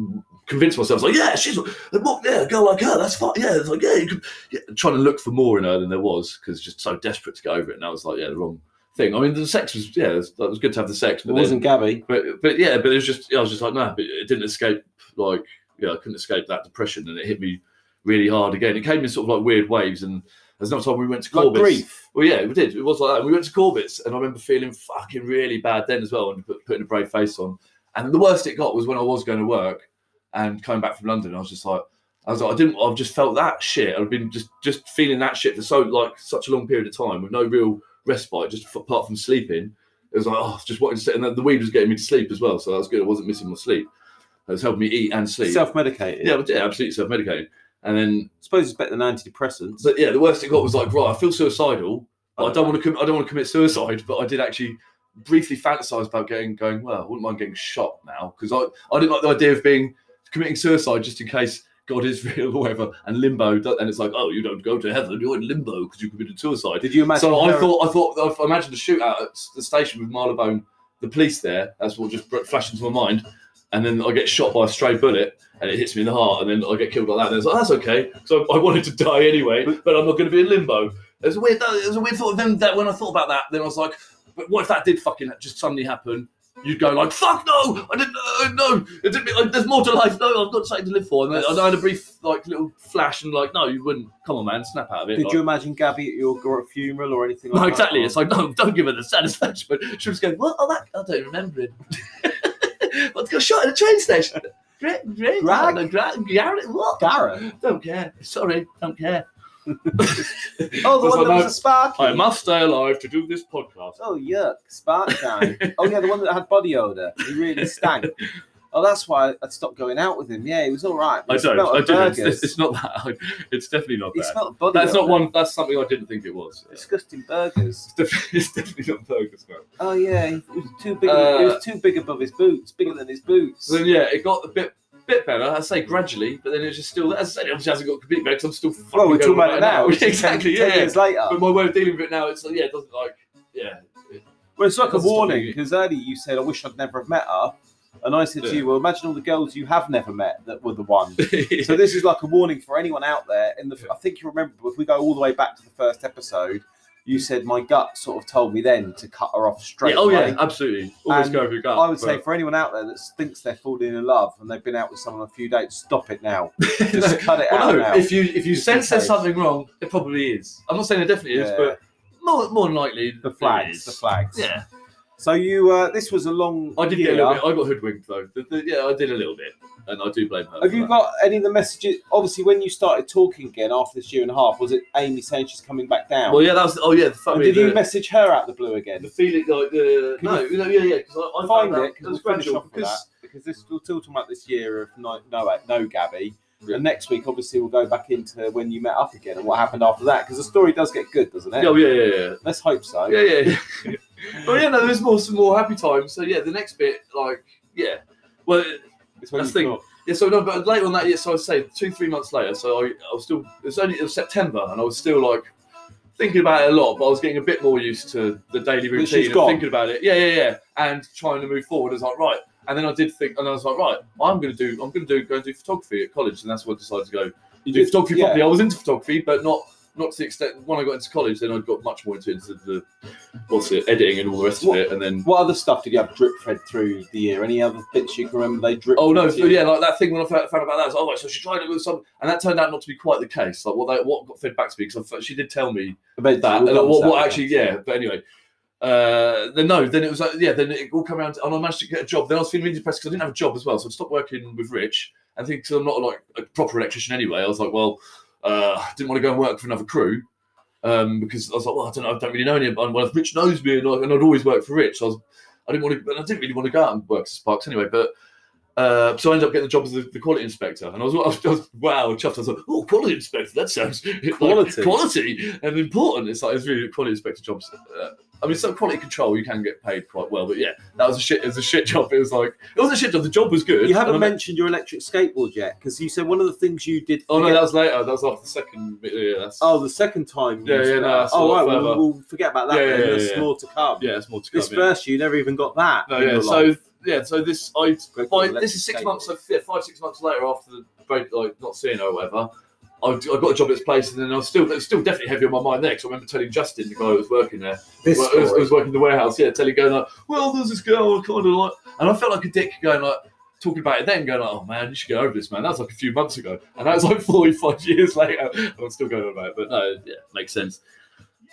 convinced myself, I was like, yeah, she's yeah, a girl like her, that's fine. Yeah, it's like, yeah, you could, yeah, trying to look for more in her than there was because just so desperate to get over it. And I was like, yeah, the wrong thing. I mean, the sex was, yeah, it was, that was good to have the sex, but then- wasn't Gabby. but but yeah, but it was just I was just like no, but it didn't escape like yeah, I couldn't escape that depression, and it hit me really hard again. It came in sort of like weird waves, and there's another time we went to Like Corbett's. grief. Well, yeah, we did. It was like that. We went to Corbett's, and I remember feeling fucking really bad then as well, and put, putting a brave face on. And the worst it got was when I was going to work and coming back from London. I was just like, I was like, I didn't. I've just felt that shit. I've been just just feeling that shit for so like such a long period of time with no real respite, just f- apart from sleeping. It was like, oh, just wanting to sit, and then the weed was getting me to sleep as well, so that was good. I wasn't missing my sleep. It was helping me eat and sleep. Self-medicated. yeah, yeah, absolutely self-medicating. And then, I suppose it's better than antidepressants. but yeah, the worst it got was like, right, I feel suicidal. But I oh. don't want to. Com- I don't want to commit suicide, but I did actually briefly fantasize about getting going. Well, I wouldn't mind getting shot now because I I didn't like the idea of being committing suicide just in case God is (laughs) real or whatever. And limbo, and it's like, oh, you don't go to heaven, you're in limbo because you committed suicide. Did you imagine? So I thought, I thought, I imagined a shootout at the station with Marylebone, the police there. That's what just flashed into my mind. And then I get shot by a stray bullet, and it hits me in the heart, and then I get killed like that. And it's like, that's okay. So I wanted to die anyway, but I'm not going to be in limbo. It was a weird. It was a weird thought. Then that when I thought about that, then I was like, but what if that did fucking just suddenly happen? You'd go like, "Fuck no! I didn't. Uh, no, it didn't, like, there's more to life. No, I've got something to live for." And then I had a brief like little flash, and like, "No, you wouldn't. Come on, man, snap out of it." Did like- you imagine Gabby at your funeral or anything like no, exactly. Or- It's like, no, don't give her the satisfaction. But (laughs) she was going, what? Oh, that, I don't remember it. (laughs) What's got shot at a train station? Great, great. Greg? no, Greg, Garrett, what? Gareth. Don't care. Sorry, don't care. (laughs) Oh, the one that was a sparky. I must stay alive to do this podcast. Oh yuck, spark guy. (laughs) oh yeah, the one that had body odor. He really stank. (laughs) Oh, that's why I stopped going out with him. Yeah, he was all right. I don't. I didn't. It's, it's not that. It's definitely not He smelled body That's not one. That's something I didn't think it was. It's Disgusting burgers. definitely, (laughs) it's definitely not burgers, smell. Oh yeah, it was too big. Uh, he was too big above his boots. Bigger than his boots. Then, yeah, it got a bit bit better. I say gradually, but then it's just still. As I said, it obviously hasn't got completely better because I'm still. well, we're talking about it now. (laughs) exactly. 10, Yeah. 10 yeah. years later. But my way of dealing with it now, it's like, yeah, it doesn't like, yeah. Well, it's like a warning because earlier you said, "I wish I'd never have met her," and I said Yeah. to you, "Well, imagine all the girls you have never met that were the one." (laughs) so this is like a warning for anyone out there. In the, Yeah. I think you remember if we go all the way back to the first episode, you said my gut sort of told me then to cut her off straight Yeah, oh away. yeah, absolutely. Always And go with your gut. I would say for anyone out there that thinks they're falling in love and they've been out with someone a few dates, stop it now. (laughs) Just cut it well, out no, now. if you if you sense there's something wrong, it probably is. I'm not saying it definitely is, but more more than likely the flags, the flags. Yeah, So you, uh, this was a long. I did year. get a little bit. I got hoodwinked though. The- the- yeah, I did a little bit, and I do blame her. Have you that. got any of the messages? Obviously, when you started talking again after this year and a half, was it Amy saying she's coming back down? Well, yeah, that was. Oh yeah, the, And funny, did you the, message her out the blue again? the feeling like the no, you- no, yeah, yeah. Because I, I Find it because we'll finish off with that because because this we're still talking about this year of no, no, no, Gabby. Yeah. And next week, obviously, we'll go back into when you met up again and what happened after that because the story does get good, doesn't it? oh yeah, yeah, yeah. Let's hope so. Yeah, yeah, yeah. (laughs) oh yeah, no, there's more some more happy times. So yeah, the next bit, like, yeah. Well, It's That's the thing. yeah. So no, but later on that year, so I'd say two, three months later. So I, I was still. It was only it was September, and I was still like thinking about it a lot. But I was getting a bit more used to the daily routine and gone. thinking about it. Yeah, yeah, yeah, and trying to move forward. I was like, right. And then I did think, and I was like, right, I'm to do, I'm to do, go and do photography at college, and that's what I decided to go you do did- photography yeah. properly. I was into photography, but not not to the extent when I got into college. Then I got much more into, into the what's it, editing and all the rest What- of it. And then What other stuff did you have drip fed through the year? Any other bits you can remember they drip? oh no, fed so to you? yeah, like that thing when I found, found about that, I was oh, right, so she tried it with some, and that turned out not to be quite the case. Like what they, what got fed back to me because she did tell me about that, come what, what actually, yeah. But anyway. Uh, then no, then it was like yeah. Then it all came around, to, and I managed to get a job. Then I was feeling really depressed because I didn't have a job as well, so I stopped working with Rich. And think because I'm not like a proper electrician anyway, I was like, well, uh, didn't want to go and work for another crew um, because I was like, well, I don't know, I don't really know anyone. Well, Rich knows me, and, I, and I'd always worked for Rich. So I was, I didn't want to, and I didn't really want to go out and work for Sparks anyway. But uh, so I ended up getting the job as the, the quality inspector, and I was, I was, I was wow, chuffed. I was like, oh, quality inspector, that sounds (laughs) like Quality. quality and important. It's like it's really quality inspector jobs. Uh, I mean, some quality control you can get paid quite well, but yeah, that was a shit. It was a shit (laughs) job. It was like it was a shit job. The job was good. You haven't mentioned your electric skateboard yet because you said one of the things you did. Oh no, that was later. That was after the second. Yeah, Oh, the second time. Yeah, yeah, no, oh, right. Well, forget about that. Yeah, then. yeah, There's yeah, yeah. more to come. yeah, it's more to come. This yeah. first, you never even got that. No, yeah. So. Yeah, so this I Great by, this is six months, so yeah, five six months later after the break, like not seeing her or whatever. I, I got a job at this place, and then I was still it was still definitely heavy on my mind there. Because I remember telling Justin, the guy who was working there, This well, I, was, I was working in the warehouse, yeah, telling going like, well, there's this girl I kind of like, and I felt like a dick going like. Talking about it then, going like, "Oh man, you should get over this, man." That was like a few months ago, and that was like (laughs) forty-five years later. I'm still going on about it, but no, yeah, makes sense.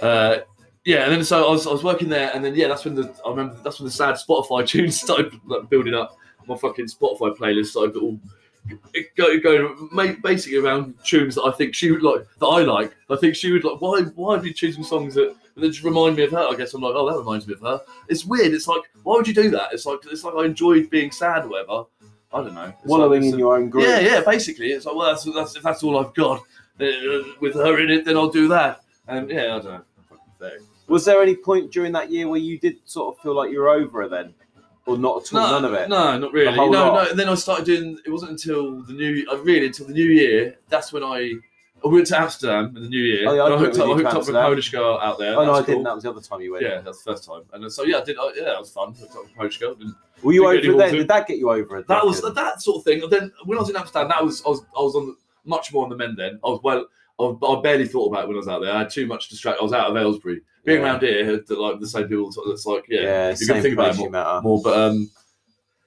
Uh, yeah, and then so I was, I was working there, and then yeah, that's when the I remember that's when the sad Spotify (laughs) tunes started like, building up. My fucking Spotify playlist started all it go, going basically around tunes that I think she would like, that I like. I think she would like. Why? Why are you choosing songs that that just remind me of her? I guess I'm like, oh, that reminds me of her. It's weird. It's like, why would you do that? It's like, it's like I enjoyed being sad or whatever. I don't know. It's Wallowing like, in your own grief. yeah, yeah. Basically, it's like, well, that's, that's if that's all I've got uh, with her in it, then I'll do that. And yeah, I don't know. Was there any point during that year where you did sort of feel like you were over her then, or not at all? No, none of it. No, not really. No, lot? no. And then I started doing. It wasn't until the new. Uh, really, until the new year. That's when I. I went to Amsterdam in the new year. Oh, yeah, I I hooked up, I hooked up with a Polish girl out there. Oh no, I That's didn't. That was the other time you went. Yeah, that's the first time. And so yeah, I did. Uh, yeah, that was fun. Hooked up with a Polish girl. And Were you over it then? Did that get you over it? that was that sort of thing. And then when I was in Amsterdam, that was I was I was on the, much more on the men then. I was well. I, I barely thought about it when I was out there. I had too much distract. I was out of Aylesbury. Being Yeah. around here, the, like the same people. It's like yeah, yeah, you can think about it more you met her. more. But um,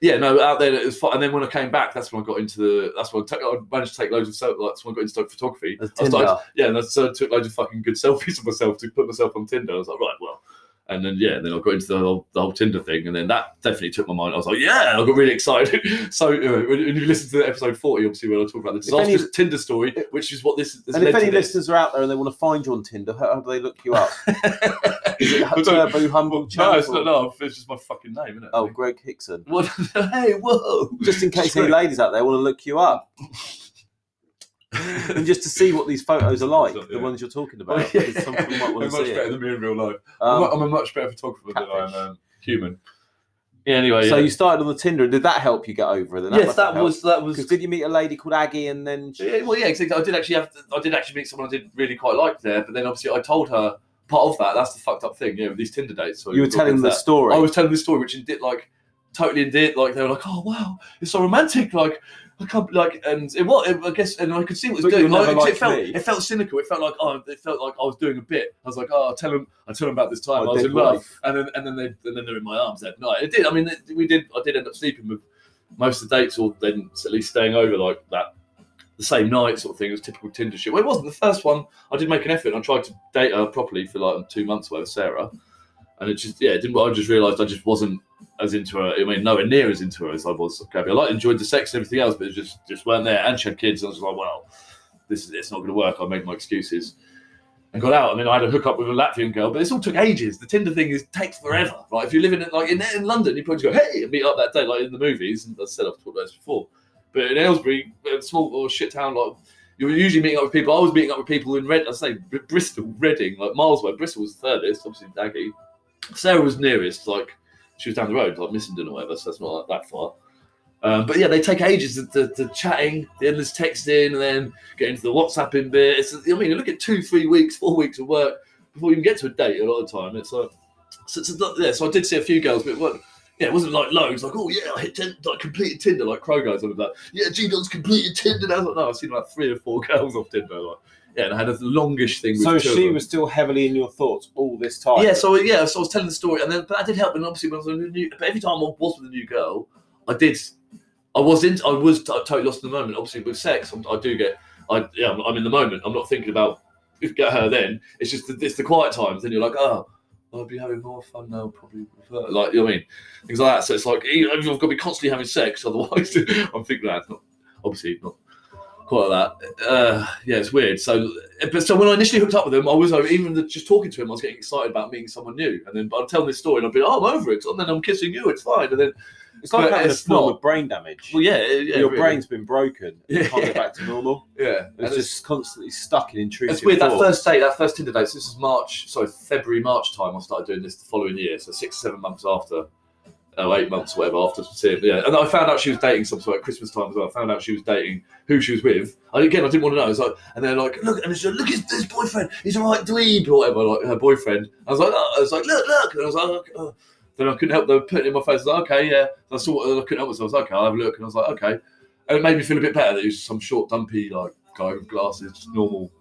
yeah, no, out there it was fun. And then when I came back, that's when I got into the. That's when I, took, I managed to take loads of self. Like, that's when I got into photography. I started, yeah, and I so took loads of fucking good (laughs) selfies of myself to put myself on Tinder. I was like, right, well. And then yeah, then I got into the whole, the whole Tinder thing, and then that definitely took my mind. I was like, yeah, I got really excited. (laughs) so uh, when, when you listen to the episode forty, obviously when I talk about the If any- Tinder story, which is what this, this And if any listeners are out there and they want to find you on Tinder, how, how do they look you up? (laughs) Is it Turbo Humble (laughs) no, it's not. No, it's just my fucking name, isn't it? Oh, Greg Hickson. What? hey, whoa! Just in case any ladies out there want to look you up. (laughs) and just to see what these photos are like, Yeah. the ones you're talking about. Oh, yeah. Some people might (laughs) I'm want to much see better it. than me in real life. I'm, a- Um, I'm a much better photographer than. I'm um, human. Yeah. Anyway. so yeah. you started on the Tinder. and Did that help you get over it? Then yes, that was that was. Did you meet a lady called Aggie and then she, Yeah, well, yeah, exactly. I did actually have. I did actually meet someone I did really quite like there, but then obviously I told her part of that. That's the fucked up thing. Yeah, with these Tinder dates. So you were telling the that. story? I was telling the story, which did like totally indeed like they were like, oh wow, it's so romantic. Like I can't like, and it was. I guess, and I could see what it was But doing. Like, it, felt, me. it felt cynical. It felt like oh, it felt like I was doing a bit. I was like, oh, I'll tell them. I tell them about this time I, My was in love, wife. and then and then they and then they're in my arms that night. It did. I mean, it, we did. I did end up sleeping with most of the dates, or then at least staying over like that the same night sort of thing. It was typical Tinder shit. Well, it wasn't the first one. I did make an effort. and I tried to date her properly for like two months with Sarah, and it just yeah, it didn't. I just realised I just wasn't as into her. I mean, nowhere near as into her as I was Gabby. I like enjoyed the sex and everything else, but it just just weren't there. And she had kids, and I was like, well, this is it's not going to work. I made my excuses. And got out, and then I had a hook up with a Latvian girl, but this all took ages. The Tinder thing is takes forever. Right? If you're living in like in, in London, you probably go, hey, and meet up that day, like in the movies. And I said I've talked about this before. But in Aylesbury, a small or shit town, like you're usually meeting up with people. I was meeting up with people in Red. I say Bristol, Reading, like miles away. Bristol was the furthest, obviously Daggy. Sarah was nearest, like she was down the road, like Missenden or whatever. So that's not like that far. Um, but yeah, they take ages to, to, to chatting, the endless texting, and then get into the WhatsApping bit. It's, I mean, you look at two, three weeks, four weeks of work before you even get to a date. A lot of time, it's like so, yeah. So I did see a few girls, but it wasn't, yeah, it wasn't like loads. Like oh yeah, I hit ten, like completed Tinder, like Crow guys. I was like yeah, G Dog's completed Tinder. Was like no, I've seen like three or four (laughs) girls off Tinder. Like yeah, and I had a longish thing. With so she was still heavily in your thoughts all this time. Yeah, so yeah, so I was telling the story, and then but that did help. And obviously, when I was with a new, but every time I was with a new girl, I did, I was in, I was totally lost in the moment. Obviously, with sex, I'm, I do get, I yeah, I'm, I'm in the moment. I'm not thinking about get her. Then it's just the, it's the quiet times. Then you're like, oh, I'll be having more fun now, probably with her. Like you know what I mean, things like that. So it's like I've got to be constantly having sex, (laughs) otherwise I'm thinking that not obviously not quite like that. Uh, yeah, it's weird. So, but so when I initially hooked up with him, I was like, even the, just talking to him, I was getting excited about meeting someone new. And then I'd tell this story, and I'd be, oh, I'm over it. And then I'm kissing you. It's fine. And then, it's like having a it's form not- of brain damage. well, yeah, yeah your really. brain's been broken. You Yeah. can't get back to normal. (laughs) yeah. And It's just constantly stuck in intrusive It's weird. That first date, that first Tinder date. So this is March, sorry, February, March time. I started doing this the following year, so six, seven months after, oh, eight months, or whatever, after seeing. Yeah, and I found out she was dating some sort at Christmas time as well. I found out she was dating who she was with. I, again, I didn't want to know. I was like, and they're like, look, and it's like, look, it's this boyfriend. He's a right dweeb or whatever. Like her boyfriend. I was like, oh. I was like, look, look, and I was like, oh. oh. then I couldn't help. them putting it in my face. I was like, okay, yeah. And I saw. I couldn't help myself. I was like, okay, I'll have a look. And I was like, okay. And it made me feel a bit better that he was some short, dumpy like guy with glasses, just normal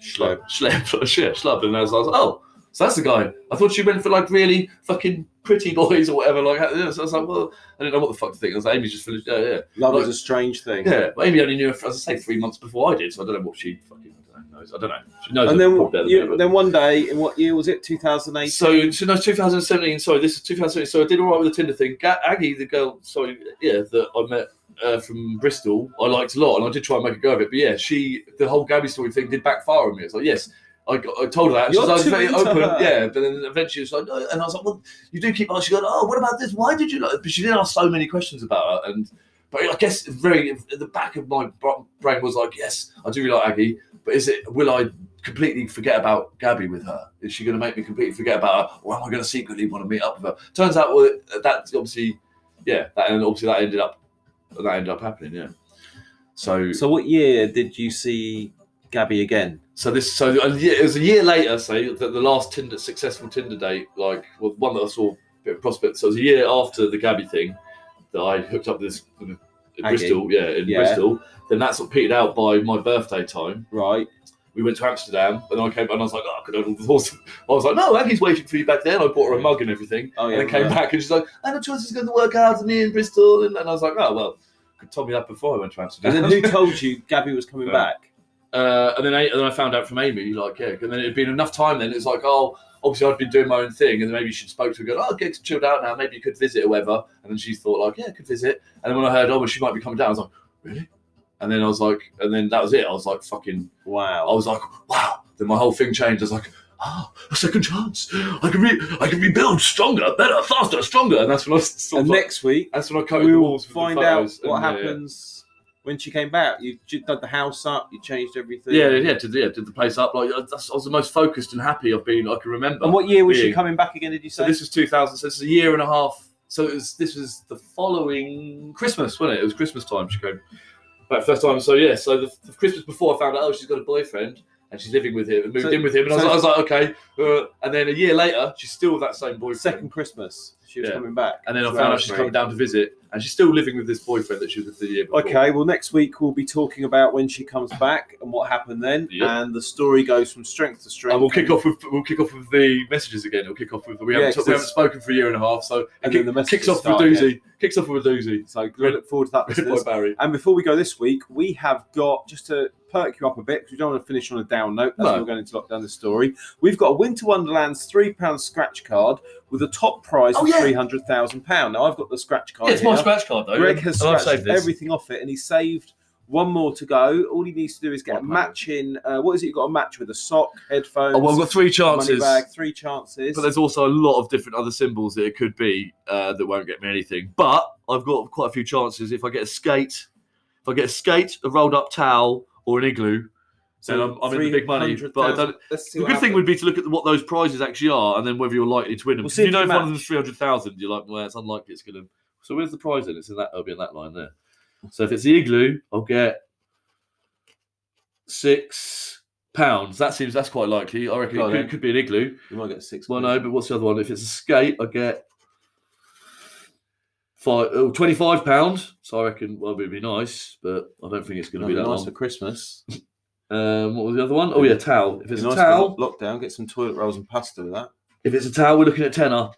Schlub. schlep, (laughs) schlep, schlub. And I was like, oh, so that's the guy. I thought she went for like really fucking pretty boys or whatever. Like, yeah. so I was like, well, I didn't know what the fuck to think. I was like, Amy's just finished. Yeah, yeah, Love Like- is a strange thing. yeah. But Amy only knew, her, as I say, three months before I did, so I don't know what she fucking. Knows. I don't know. She knows. And then, probably better than you, then one day, in what year was it? 2018. So, so no, 2017. Sorry, this is 2017. So I did all right with the Tinder thing. Aggie, the girl, sorry, yeah, that I met uh, from Bristol, I liked a lot, and I did try and make a go of it. But yeah, she, the whole Gabby story thing did backfire on me. It's like, yes, I, got, I told her that. She You're was, I was very open, her. yeah. But then eventually, she was like, no, and I was like, well, you do keep asking. She goes, oh, what about this? Why did you? Like? But she did ask so many questions about her, and but I guess very at the back of my brain was like, yes, I do really like Aggie, but is it? Will I completely forget about Gabby with her? Is she going to make me completely forget about her, or am I going to secretly want to meet up with her? Turns out, well, that's obviously, yeah, that, and obviously that ended up that ended up happening, yeah. So, So what year did you see Gabby again? So this, so a year, it was a year later, say that the last Tinder successful Tinder date, like well, one that I saw a bit of prospect. So it was a year after the Gabby thing that I hooked up with this in Aggie. Bristol, yeah, in Yeah. Bristol. Then that sort of petered out by my birthday time. Right. we went to Amsterdam, and then I came back and I was like, oh, I could have all the horse. I was like, no, Aggie's waiting for you back there. And I bought her a mug and everything. Oh, yeah, and then came yeah. back and she's like, I know choice is going to work out for me in Bristol. And, and I was like, oh, well, you could me that before I went to Amsterdam. And then who (laughs) told you Gabby was coming back? Uh, and then I, and then I found out from Amy, like, yeah. And then it'd been enough time then. It's like, oh, obviously I'd been doing my own thing. And then maybe she spoke to her, going, oh, get chilled out now. Maybe you could visit or whatever. And then she thought, like, yeah, I could visit. And then when I heard, oh, well, she might be coming down, I was like, really? And then I was like, and then that was it. I was like, fucking Wow. I was like, wow. Then my whole thing changed. I was like, oh, a second chance. I can re- I can rebuild stronger, better, faster, stronger. And that's when I sort and like, next week that's when I coated the we'll walls the find out what and, yeah, yeah. When she came back. You dug the house up. You changed everything. Yeah, yeah, did, yeah, did the place up. Like I that's- I was the most focused and happy I've been I can remember. And what year was she coming back again? Did you say? So this was 2000. So this is a year and a half. So it was. This was the following Christmas, wasn't it? It was Christmas time. She came back first time. So yeah. So the, the Christmas before, I found out oh she's got a boyfriend and she's living with him and moved So- in with him. And I, was, like- I was like, okay. Uh, and then a year later, she's still with that same boyfriend. second Christmas. She was Yeah. coming back. And then I found out she's coming down to visit, and she's still living with this boyfriend that she was with the year before. Okay, well, next week we'll be talking about when she comes back and what happened then, Yep. and the story goes from strength to strength. And we'll kick off with we'll kick off with the messages again. We'll kick off with we Yeah, haven't, 'cause we haven't it's- spoken for a year and a half, so And then the kick- kicks messages off with a start doozy. Kicks off with a doozy. So we look forward to that. (laughs) Listeners. Barry. And before we go this week, we have got just to perk you up a bit because we don't want to finish on a down note as No. we're going to lock down the story. We've got a Winter Wonderland's three pound scratch card with a top prize Oh, of yeah. three hundred thousand pound. Now I've got the scratch card. Yeah, it's my scratch card though. Greg has and scratched everything off it, and he saved one more to go. All he needs to do is get One a pound. matching. Uh, what is it? You've got a match with a sock, headphones, Oh, well, I've got three money chances. bag, three chances. But there's also a lot of different other symbols that it could be uh, that won't get me anything. But I've got quite a few chances. If I get a skate, if I get a skate, a rolled up towel, or an igloo, then I'm, I'm in the big money. But I don't. The what good thing would be to look at what those prizes actually are, and then whether you're likely to win them. We'll 'Cause see if if you know you if one of match. them's three hundred thousand, you're like, well, it's unlikely it's going to. So where's the prize in? It's in that. It'll be in that line there. So if it's the igloo, I'll get six pounds. That seems that's quite likely. I reckon Go it could, then. could be an igloo. You might get six. Well, quid. no, but what's the other one? If it's a skate, I get five, oh, 25 pounds. So I reckon, well, it'd be nice, but I don't think it's going to be be that nice for. Christmas. (laughs) Um, what was the other one? Oh yeah, towel. If it's a nice towel, lockdown. Get some toilet rolls and pasta with that. if it's a towel, we're looking at tenner.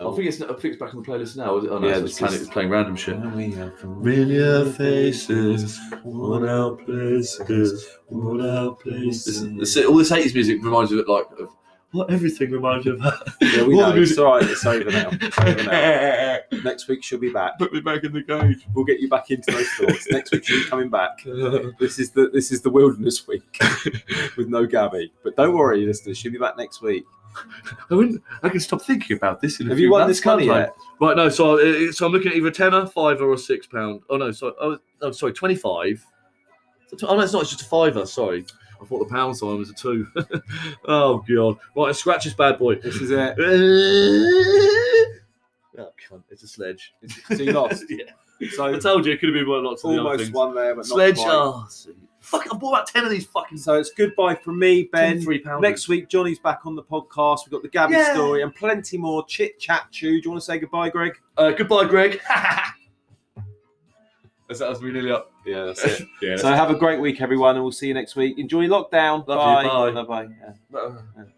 Oh. I think it's I think it's back on the playlist now. Is it? Oh, no, Yeah, it's, this playing, is- it's playing random shit. we have Familiar faces, worn out places, worn out places. This, all this 80s music reminds me of like of what everything reminds me of. Yeah, we All know. It's all right. It's over now. It's over now. (laughs) Next week she'll be back. Put me back in the cage. We'll get you back into those thoughts. Next week she'll be coming back. (laughs) This is the this is the wilderness week (laughs) with no Gabby. But don't worry, listeners. She'll be back next week. I wouldn't. I can stop thinking about this. In a Have few you won months' this money yet? Right, no. So, uh, so I'm looking at either tenner, fiver, or six pound. Oh no, sorry. Oh, oh sorry, twenty-five. Oh no, it's not. It's just a fiver. Sorry, I thought the pound sign was a two. (laughs) oh god. Right, scratch this bad boy. This is it. (laughs) oh, cunt, it's a sledge. (laughs) So you lost. yeah. I told you it could have been one lots of the almost things. one there, but not Sledge. Oh, fuck! I bought about ten of these fucking. So it's goodbye from me, Ben. three pounds. Next week, Johnny's back on the podcast. We've got the Gabby Yeah. story and plenty more chit chat. Chew. Do you want to say goodbye, Greg? Uh, goodbye, Greg. That's that was we nearly up. Yeah, that's (laughs) it. Yeah. so have a great week, everyone, and we'll see you next week. Enjoy lockdown. Love you. bye. Bye. Bye. Yeah. that's-